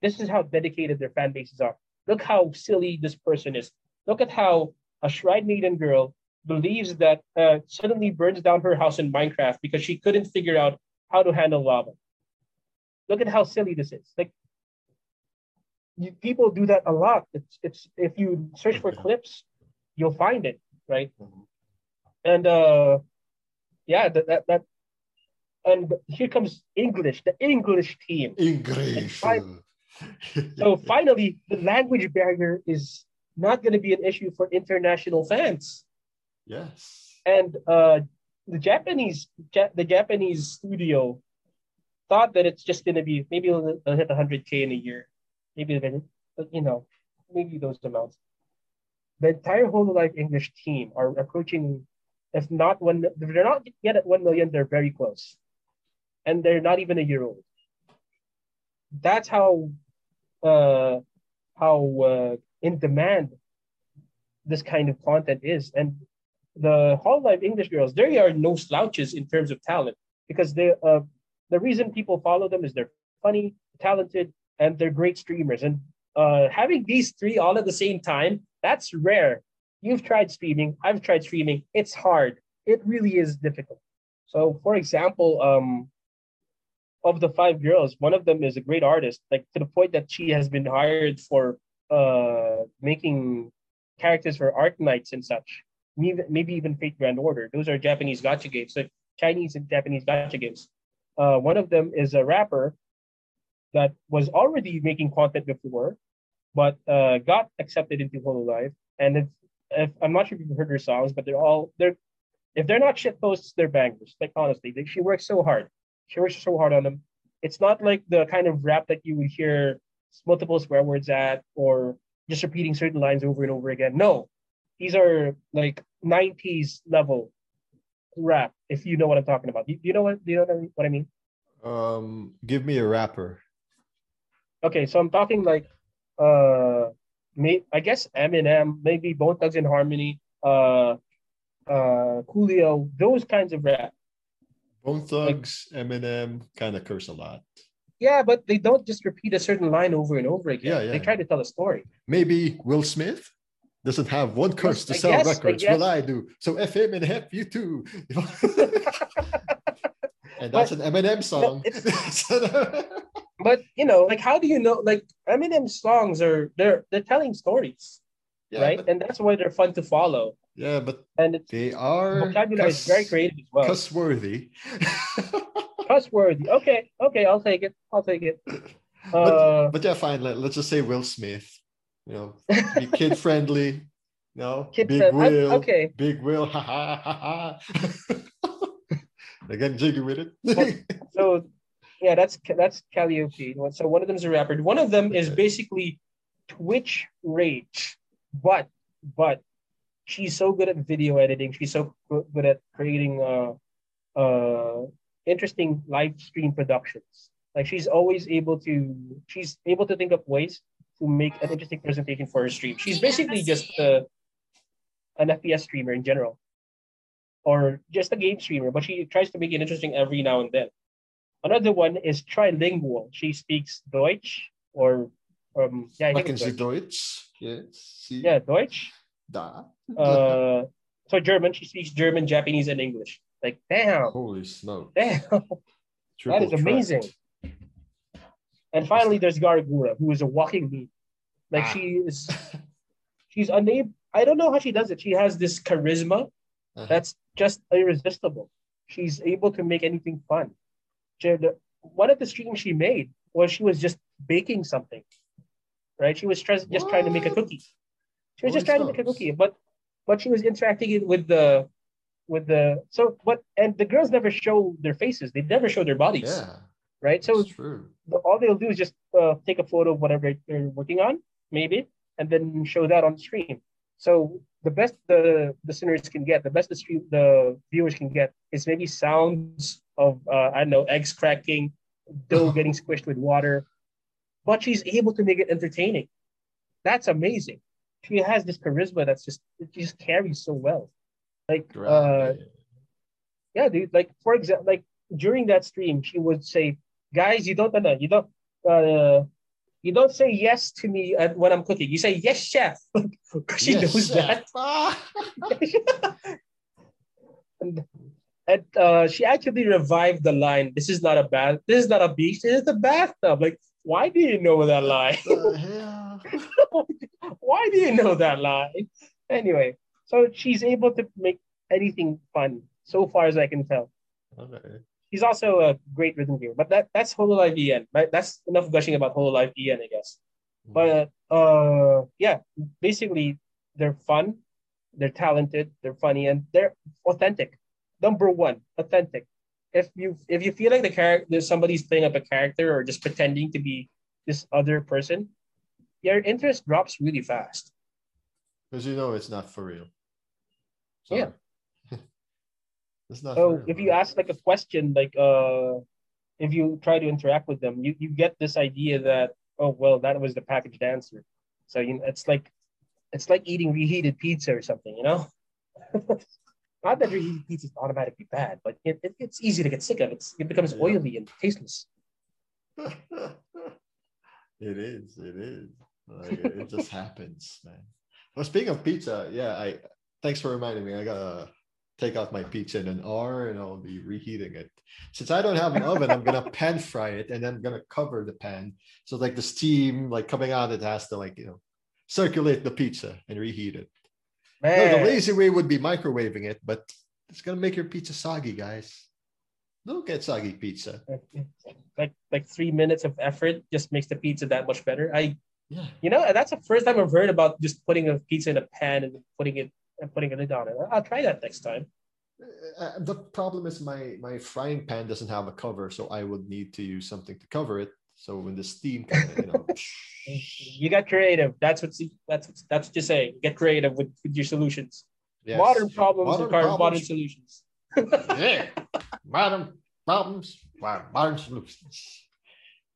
This is how dedicated their fan bases are. Look how silly this person is. Look at how a Shrine Maiden girl believes that uh, suddenly burns down her house in Minecraft because she couldn't figure out how to handle lava. Look at how silly this is. Like you, people do that a lot. It's it's if you search for clips, you'll find it, right? Mhm. And uh yeah, that that, that and here comes English, the English team. English. Fine. So finally, the language barrier is not going to be an issue for international fans. yes. And uh, the Japanese, ja- the Japanese studio thought that it's just going to be maybe they'll, hit 100k in a year, maybe but, you know, maybe those amounts. The entire Hololive English team are approaching, if not one, if they're not yet at one million, they're very close, and they're not even a year old. That's how, uh, how uh, in demand this kind of content is, and the Hololive English girls, they are no slouches in terms of talent because they uh, the reason people follow them is they're funny, talented, and they're great streamers. And uh, having these three all at the same time, that's rare. You've tried streaming, I've tried streaming. It's hard. It really is difficult. So, for example, um, of the five girls, one of them is a great artist, like to the point that she has been hired for uh, making characters for Arknights and such maybe, maybe even Fate Grand Order. Those are Japanese gacha games, like Chinese and Japanese gacha games. Uh, one of them is a rapper that was already making content before, but uh, got accepted into Hololive. And if, if I'm not sure if you've heard her songs, but they're all they're if they're not shit posts, they're bangers. Like honestly, she works so hard. She works so hard on them. It's not like the kind of rap that you would hear multiple swear words at or just repeating certain lines over and over again. No, these are like 90s level rap if you know what i'm talking about do you know what do you know what I- mean Um, give me a rapper. okay so i'm talking like uh me. i guess eminem maybe Bone Thugs-n-Harmony uh uh coolio those kinds of rap Bone Thugs, Eminem, kind of curse a lot. yeah but they don't just repeat a certain line over and over again Yeah, yeah, they try to tell a story Maybe Will Smith doesn't have one curse to I sell guess- records. Well, I do. So F him and F you too. and that's an Eminem song. but you know like how do you know like eminem's songs are they're they're telling stories yeah, right but, and that's why they're fun to follow yeah, but and it's they are vocabulary is very creative as well cuss-worthy. trustworthy. Okay, okay, I'll take it. I'll take it. but, Uh, but yeah, fine. Let, let's just say Will Smith. You know, be kid friendly. You know, Kid Big friend- I'm- okay. Big Will. Ha ha ha ha. They're getting jiggy with it. so yeah, that's that's Calliope. So one of them is a rapper. One of them is basically Twitch rage, but but she's so good at video editing. She's so good at creating uh uh interesting live stream productions. Like she's always able to she's able to think of ways to make an interesting presentation for her stream. She's basically just uh, an FPS streamer in general, or just a game streamer, but she tries to make it interesting every now and then. Another one is trilingual. She speaks Deutsch or um yeah, I think Sprechen it's Sie Deutsch. Deutsch? Yes. Sie yeah, Deutsch. Da. Uh, so German. She speaks German, Japanese, and English. Like damn, Holy smoke. damn, that Triple is threat. amazing. And finally, there's Gawr Gura, who is a walking meme. Like Ah. she is, she's unable. I don't know how she does it. She has this charisma Uh-huh. that's just irresistible. She's able to make anything fun. She, the, one of the streams she made was she was just baking something, right? She was try, just trying to make a cookie. She was just Holy trying to make a cookie, but but she was interacting it with the with the so what and the girls never show their faces. They never show their bodies, Yeah, right? So true. the, all they'll do is just uh, take a photo of whatever they're working on, maybe, and then show that on stream. So the best the listeners can get, the best the stream the viewers can get is maybe sounds of uh, I don't know eggs cracking, dough getting squished with water, but she's able to make it entertaining. That's amazing. She has this charisma that's just it just carries so well. Like uh, yeah, dude. Like for example, like during that stream, she would say, "Guys, you don't know, you don't, uh, you don't say yes to me at, when I'm cooking. You say yes, chef. she Yes, knows chef. that. And and uh, she actually revived the line. This is not a bath. This is not a beach. This is a bathtub. Like, why do you know that line? why do you know that line? Anyway, so she's able to make anything fun so far as I can tell. Okay. He's also a great rhythm giver, but that that's Hololive EN. Right? That's enough gushing about Hololive EN, I guess. But uh, yeah, basically they're fun, they're talented, they're funny, and they're authentic. Number one, authentic. If you if you feel like the character somebody's playing up a character or just pretending to be this other person, your interest drops really fast. Because you know it's not for real. Yeah. It's not. So real, if you ask like a question, like uh, if you try to interact with them, you, you get this idea that oh well that was the packaged answer. So you know, it's like it's like eating reheated pizza or something, you know. Not that reheated pizza is automatically bad, but it, it, it's easy to get sick of. It's, it becomes Yeah. oily and tasteless. it is. It is. Like, it, just happens, man. Well, speaking of pizza, yeah, I thanks for reminding me. I gotta take out my pizza in an hour and I'll be reheating it. Since I don't have an oven, I'm gonna pan fry it and then I'm gonna cover the pan. So like the steam like coming out, it has to like you know circulate the pizza and reheat it. No, the lazy way would be microwaving it, but it's gonna make your pizza soggy, guys. Don't get soggy pizza. like like three minutes of effort just makes the pizza that much better. I Yeah. you know that's the first time I've heard about just putting a pizza in a pan and putting it and putting a lid on it. I'll try that next time. Uh, the problem is my my frying pan doesn't have a cover, so I would need to use something to cover it. So when the steam kind of, you know, You got creative. That's what's that's what's, that's what you say. Get creative with, with your solutions. yes. Modern problems Modern require modern solutions. yeah, modern problems, modern solutions.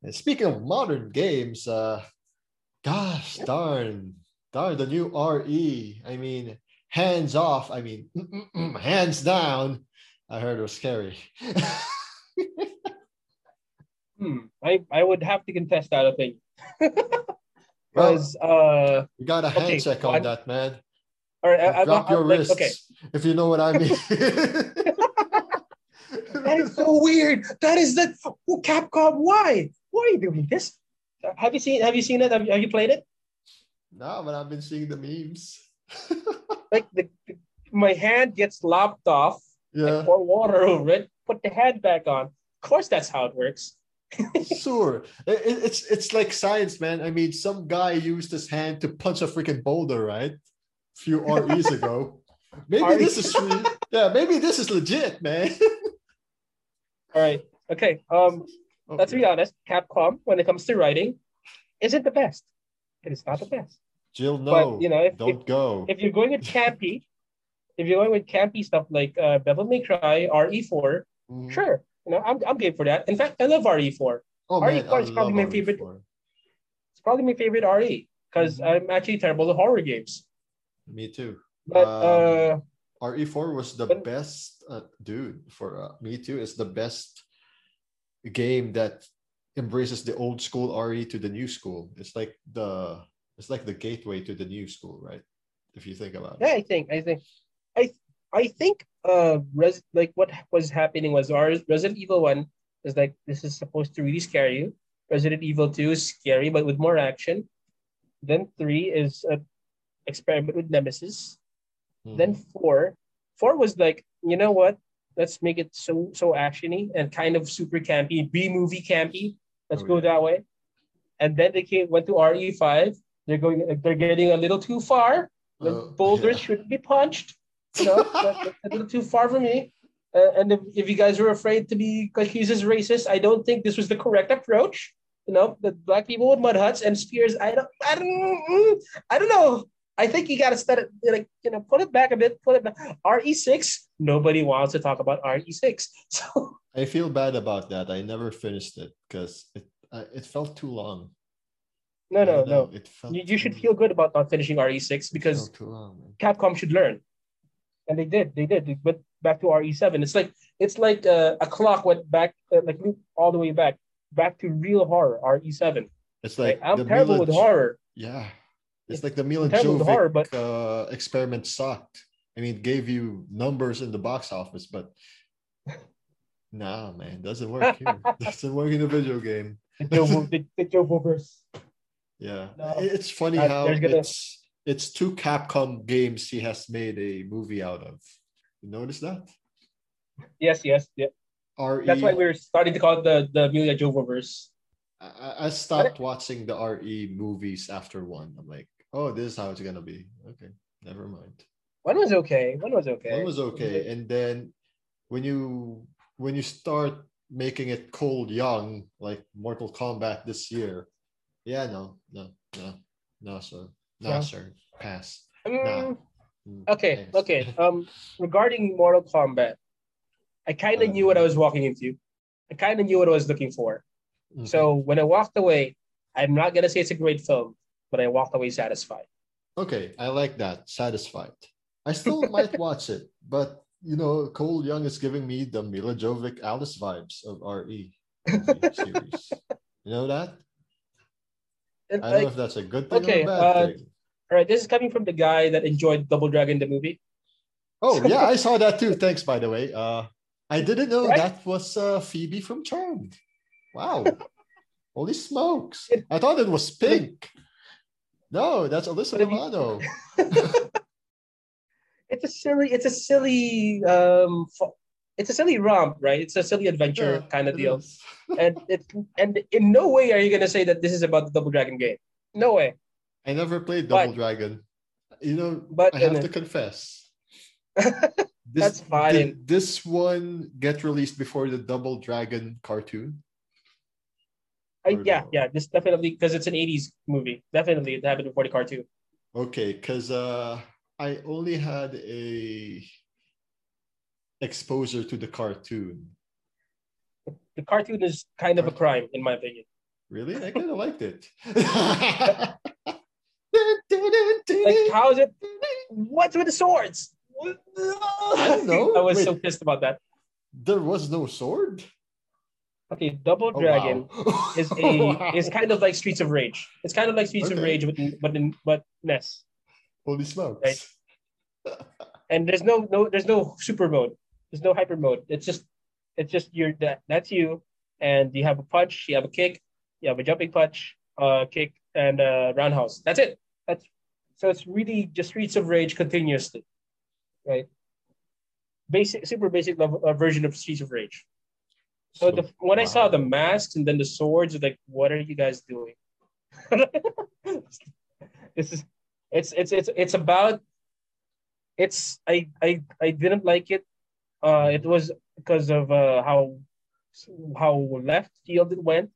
And speaking of modern games, uh, gosh darn, darn the new RE. I mean, hands off. I mean, hands down. I heard it was scary. Hmm. I, I would have to contest that opinion. well, Because uh you got a hand okay, check on I'm- that, man. all right, I, I, Drop I- your like, wrists, okay. if you know what I mean. That is so weird. That is that oh, Capcom. Why? Why are you doing this? Have you seen have you seen it? Have you, have you played it? no, but I've been seeing the memes. Like the, the- my hand gets lopped off, yeah, pour water over it, put the hand back on. Of course that's how it works. sure. It- it- it's it's like science, man. I mean, some guy used his hand to punch a freaking boulder, right? A few REs ago. Maybe this is yeah, maybe this is legit, man. All right. Okay. Um, let's Okay. be honest. Capcom, when it comes to writing, isn't the best. It is not the best. Jill, no, but you know, if, don't if, go. if you're going with campy, if you're going with campy stuff like uh, Devil May Cry, RE4, Mhm. sure. You know, I'm, I'm game for that. In fact, I love RE4. Oh RE4 man, I is probably my favorite. RE4. It's probably my favorite RE because Mhm. I'm actually terrible at horror games. Me too. But Um, uh, RE4 was the But- best, uh, dude. For uh, me too, is the best game that embraces the old school RE to the new school. It's like the it's like the gateway to the new school, right? If you think about yeah, it. I think I think I I think uh res like what was happening was our Resident Evil one is like this is supposed to really scare you. Resident Evil 2 is scary but with more action. Then three is a experiment with Nemesis. Mhm. Then four, four was like, you know what? Let's make it so so actiony and kind of super campy, B movie campy. Let's Oh, go yeah. that way. And then they came went to RE5. They're going they're getting a little too far. The Uh, boulders yeah. shouldn't be punched. You know, that- that's a little too far for me. Uh, and if, if you guys were afraid to be accused as racist, I don't think this was the correct approach. You know, the black people with mud huts and spears. I don't, I don't, mm, I don't know. I think you got to start it, like you know, put it back a bit. Put it back. RE6. Nobody wants to talk about RE6. So I feel bad about that. I never finished it because it I, it felt too long. No, no, no. You, you should feel good about not finishing RE6 because long. Capcom should learn. And they did. They did. They went back to RE7. It's like it's like uh, a clock went back, uh, like all the way back, back to real horror RE7. It's Like, like I'm terrible Mila with horror. Yeah, it's like the Mila with horror, but- uh, experiment sucked. I mean, it gave you numbers in the box office, but nah, man, doesn't work here. doesn't work in a video game. The Joe, the, the Joe. Yeah, No. It's funny Uh, how gonna- it's it's two Capcom games he has made a movie out of. You notice that? Yes, yes, yeah. RE. That's why we're starting to call it the the Amelia Jovoverse. I, I- I stopped watching the RE movies after one. I'm like, oh, this is how it's gonna be. Okay, never mind. One was okay. One was okay. One was okay, and then when you when you start making it Cole Young, like Mortal Kombat this year, yeah, no, no, no, no, sir, no, No. sir, pass. Mm, okay, pass. okay. Um, regarding Mortal Kombat, I kind of Uh, knew what I was walking into. I kind of knew what I was looking for. Mhm. So when I walked away, I'm not gonna say it's a great film, but I walked away satisfied. Okay, I like that. Satisfied. I still might watch it, but you know, Cole Young is giving me the Milla Jovovich Alice vibes of RE series. You know that? I don't know if that's a good thing okay, or a bad uh, all right, this is coming from the guy that enjoyed Double Dragon the movie. Oh yeah, I saw that too. Thanks, by the way. Uh, I didn't know Right? that was uh, Phoebe from Charmed. Wow, holy smokes! I thought it was Pink. No, that's Alyssa Milano. It's a silly, it's a silly, um, it's a silly romp, right? It's a silly adventure Yeah, kind of it deal. is. and it and in no way are you gonna say that this is about the Double Dragon game. No way. I never played But- Double Dragon. You know, But I have then- to confess. That's fine. Did this one get released before the Double Dragon cartoon? I, yeah, no? yeah, this definitely because it's an '80s movie. Definitely, it happened before the cartoon. Okay, because uh, I only had a exposure to the cartoon. The cartoon is kind of a crime, in my opinion. Really, I kind of liked it. Like, how is it? What's with the swords? I don't know. I was so pissed about that. there was no sword. Okay, Double Oh, Dragon wow. is a Wow. is kind of like Streets of Rage. It's kind of like Streets of Rage, but but in but NES. holy smokes. Right. And there's no no there's no super mode. There's no hyper mode. It's just it's just you're that that's you, and you have a punch, you have a kick, you have a jumping punch, uh, kick, and uh, roundhouse. That's it. That's so it's really just Streets of Rage continuously, right? Basic, super basic level uh, version of Streets of Rage. So the when I saw the masks and then the swords, like, what are you guys doing? this is it's it's it's it's about it's I I I didn't like it. Uh it was because of uh how how left field it went.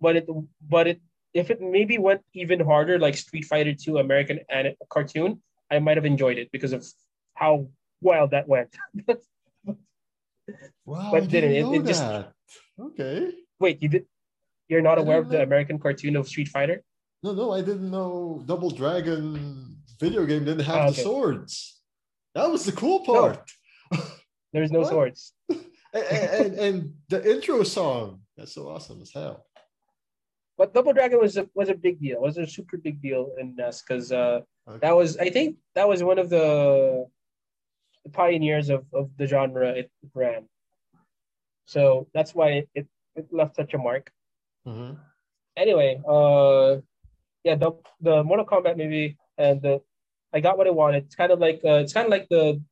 But it but it if it maybe went even harder like Street Fighter 2 American and cartoon, I might have enjoyed it because of how wild that went. Wow, but didn't. didn't It- it just-. Okay. Wait, you did you're not I aware of the know. American cartoon of Street Fighter? No, no, I didn't know Double Dragon video game didn't have Oh, the swords. That was the cool part. There's no What? swords. and, and, and the intro song. That's so awesome as hell. But Double Dragon was a was a big deal. It was a super big deal in NES because uh, Okay. that was I think that was one of the pioneers of, of the genre it ran. So that's why it, it left such a mark. Mhm. Anyway, uh, yeah, the the Mortal Kombat movie and the I got what I wanted. It's kind of like uh, it's kind of like the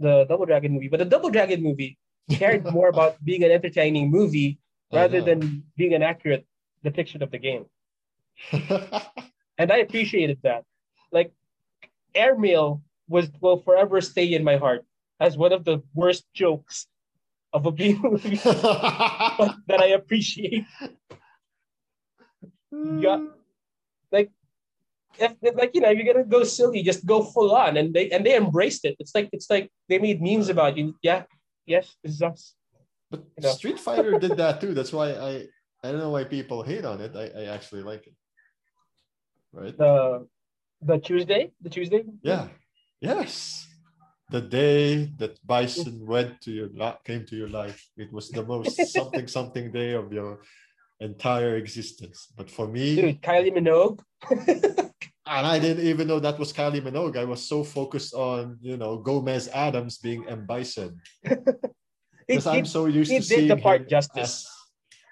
the Double Dragon movie, but the Double Dragon movie cared more about being an entertaining movie rather than being an accurate depiction of the game. and I appreciated that. Like airmail was will forever stay in my heart as one of the worst jokes of a B movie that I appreciate. Yeah. If if, like you know you're gonna go silly, just go full on, and they and they embraced it. It's like it's like they made memes about you. Yeah, yes, this is us. But You know. Street Fighter did that too. That's why I I don't know why people hate on it. I, I actually like it. Right? The the Tuesday, the Tuesday. Yeah. Yes. The day that Bison went to your came to your life, it was the most something something day of your entire existence. But for me, dude, Kylie Minogue. and I didn't even know that was Kylie Minogue. I was so focused on you know Gomez Addams being M Bison because I'm so used he to did seeing the part him justice.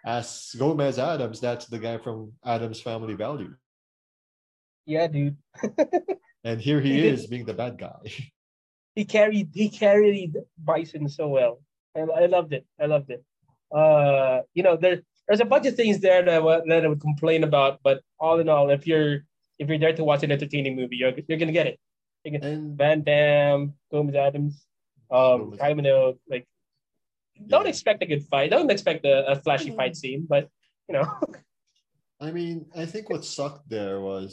as as Gomez Addams. That's the guy from Addams Family Value, yeah, dude. and here he He did- is being the bad guy. he carried he carried Bison so well. I, I loved it. I loved it. Uh, you know, there there's a bunch of things there that I, that I would complain about, but all in all, if you're if you're there to watch an entertaining movie, you're you're gonna get it. and Van Damme, Gomez Addams, um, Gomez. Kylie Minogue, like. Don't Yeah. expect a good fight. Don't expect a, a flashy fight scene, but you know, I mean, I think what sucked there was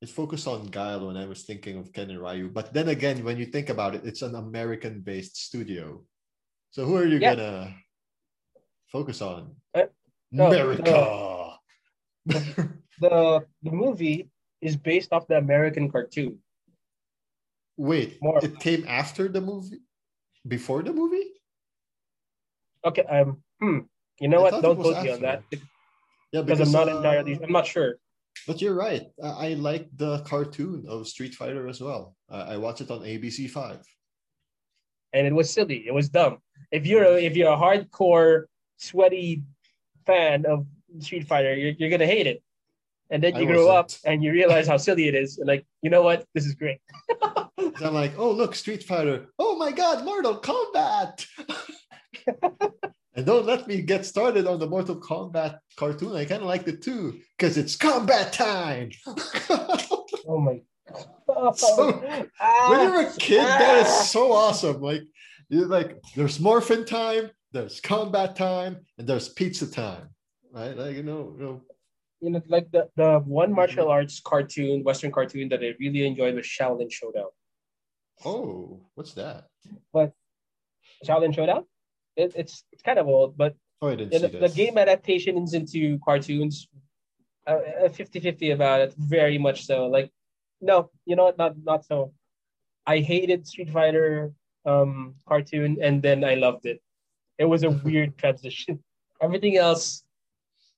it focused on Guile when I was thinking of Ken and Ryu. But then again, when you think about it, it's an American based studio. So who are you Yeah. gonna focus on? Uh, no, America. the the movie is based off the American cartoon. Wait, More- it came after the movie? Before the movie? Okay, um, hmm. You know I what? Don't quote me on that. Yeah, because I'm not uh, entirely. I'm not sure. But you're right. I, I like the cartoon of Street Fighter as well. I, I watched it on ABC Five. and it was silly. It was dumb. If you're a, if you're a hardcore sweaty fan of Street Fighter, you're, you're gonna hate it. And then I you grow up and you realize how silly it is. And like, you know what? This is great. I'm like, oh look, Street Fighter. Oh my God, Mortal Kombat. and don't let me get started on the Mortal Kombat cartoon. I kind of liked it too because it's combat time. Oh my. So, Ah, when you're a kid, that is so awesome. Like, you're like, there's morphin time, there's combat time, and there's pizza time. Right? Like, you know, you know. You know, like the, the one martial arts cartoon, Western cartoon that I really enjoyed was Xiaolin Showdown. Oh, what's that? But Xiaolin Showdown? It, it's it's kind of old, but Oh, I didn't the, see the this. game adaptations into cartoons uh, uh, 50-50 about it very much so like no you know what not not so i hated street fighter um cartoon and then i loved it it was a weird transition everything else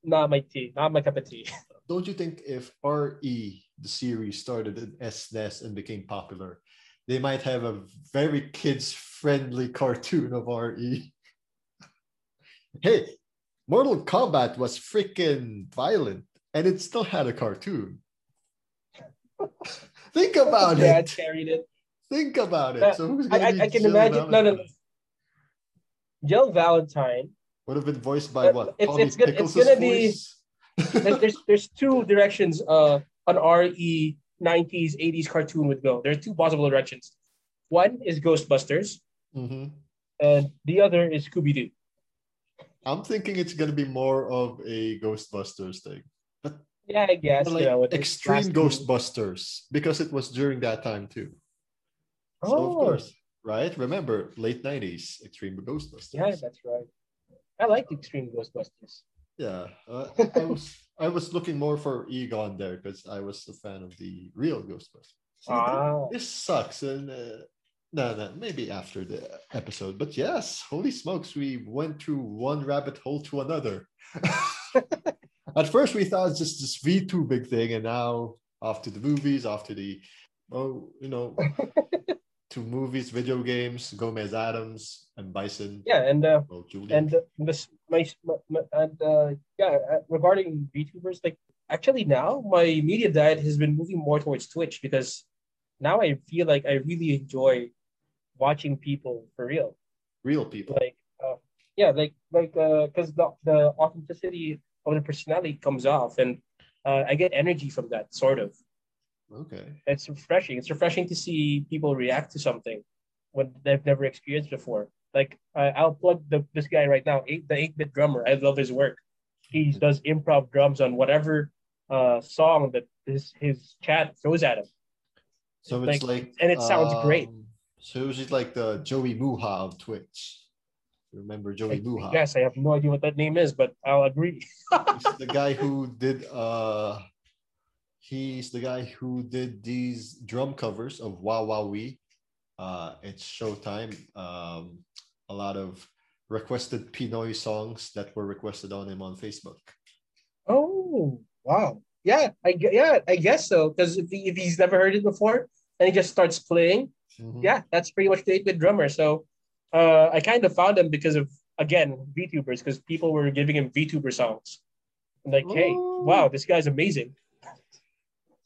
not my tea not my cup of tea don't you think if RE the series started in SNES and became popular, they might have a very kids friendly cartoon of RE? hey, Mortal Kombat was freaking violent and it still had a cartoon. Think about yeah it. carried it Think about it. So who's I, gonna I, be I can imagine no no Valentine? jill valentine Would have been voiced by Uh, what? it's- Tommy it's gonna- it's gonna be- voice? like there's there's two directions uh an RE 90s 80s cartoon would go. There are two possible directions. One is Ghostbusters, Mhm. and the other is Scooby Doo. I'm thinking it's gonna be more of a Ghostbusters thing. But Yeah, I guess. Or you know, with extreme Ghostbusters because it was during that time too. So of Oh, course, right? Remember late nineties Extreme Ghostbusters. yeah, that's right. I like Extreme Ghostbusters. Yeah, uh, I was I was looking more for Egon there because I was a fan of the real Ghostbusters. See, Ah. This sucks, and uh, no, no, maybe after the episode. But yes, holy smokes, we went through one rabbit hole to another. At first, we thought it's just this V two big thing, and now off to the movies, off to the oh, you know, to movies, video games, Gomez Addams and Bison. Yeah, and uh, Well, and uh, this my, my and uh, yeah, uh, regarding VTubers, like actually now my media diet has been moving more towards Twitch because now I feel like I really enjoy watching people for real. real people. like uh, yeah like like uh because the, the authenticity of the personality comes off and uh, i get energy from that sort of Okay. It's refreshing. It's refreshing to see people react to something when they've never experienced before. Like I, I'll plug the, this guy right now, eight, the eight bit drummer. I love his work. He does improv drums on whatever uh, song that his his chat throws at him. So it's Like, like, and it sounds great. um, So it's like the Joey Muha of Twitch. Remember Joey Muha? Yes, I have no idea what that name is, but I'll agree. The guy who did uh he's the guy who did these drum covers of Wowowee. Uh it's Showtime. Um a lot of requested Pinoy songs that were requested on him on Facebook. Oh wow, yeah, I yeah, I guess so. Because if he, if he's never heard it before and he just starts playing, Mhm. yeah, that's pretty much the eight bit drummer. So uh, I kind of found him because of again VTubers, because people were giving him VTuber songs. I'm like, hey, Oh. wow, this guy's amazing.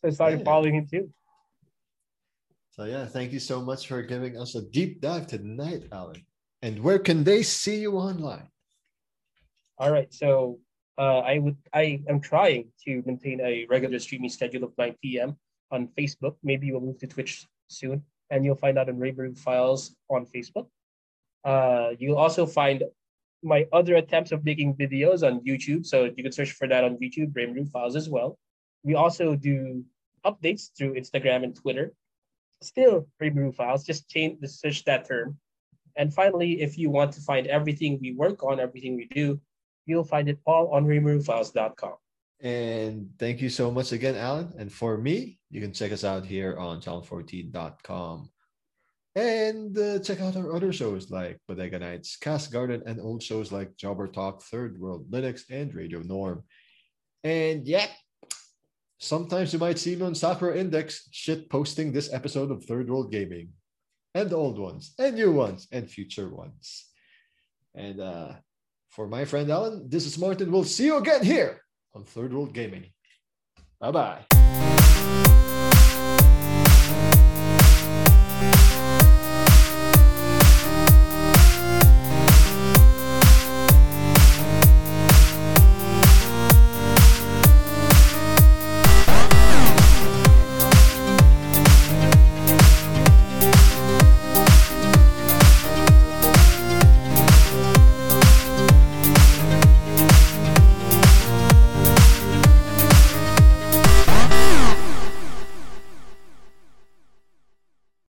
So I started Yeah. following him too. So yeah, thank you so much for giving us a deep dive tonight, Alan. And where can they see you online? All right, so uh, I would I am trying to maintain a regular streaming schedule of 9 p.m. on Facebook. Maybe we'll move to Twitch soon, and you'll find out on Rayburn Files on Facebook. Uh, you'll also find my other attempts of making videos on YouTube, so you can search for that on YouTube, Rayburn Files as well. We also do updates through Instagram and Twitter. Still Rayburn Files, just change the search that term. And finally, if you want to find everything we work on, everything we do, you'll find it all on rayburnfiles.com. And thank you so much again, Alan. And for me, you can check us out here on channel14.com. And uh, check out our other shows like Bodega Nights, Cast Garden, and old shows like Jobber Talk, Third World Linux, and Radio Norm. And yeah, sometimes you might see me on Sakura Index shit posting this episode of Third World Gaming. And old ones, and new ones, and future ones. And uh, for my friend Alan, this is Martin. We'll see you again here on Third World Gaming. Bye bye.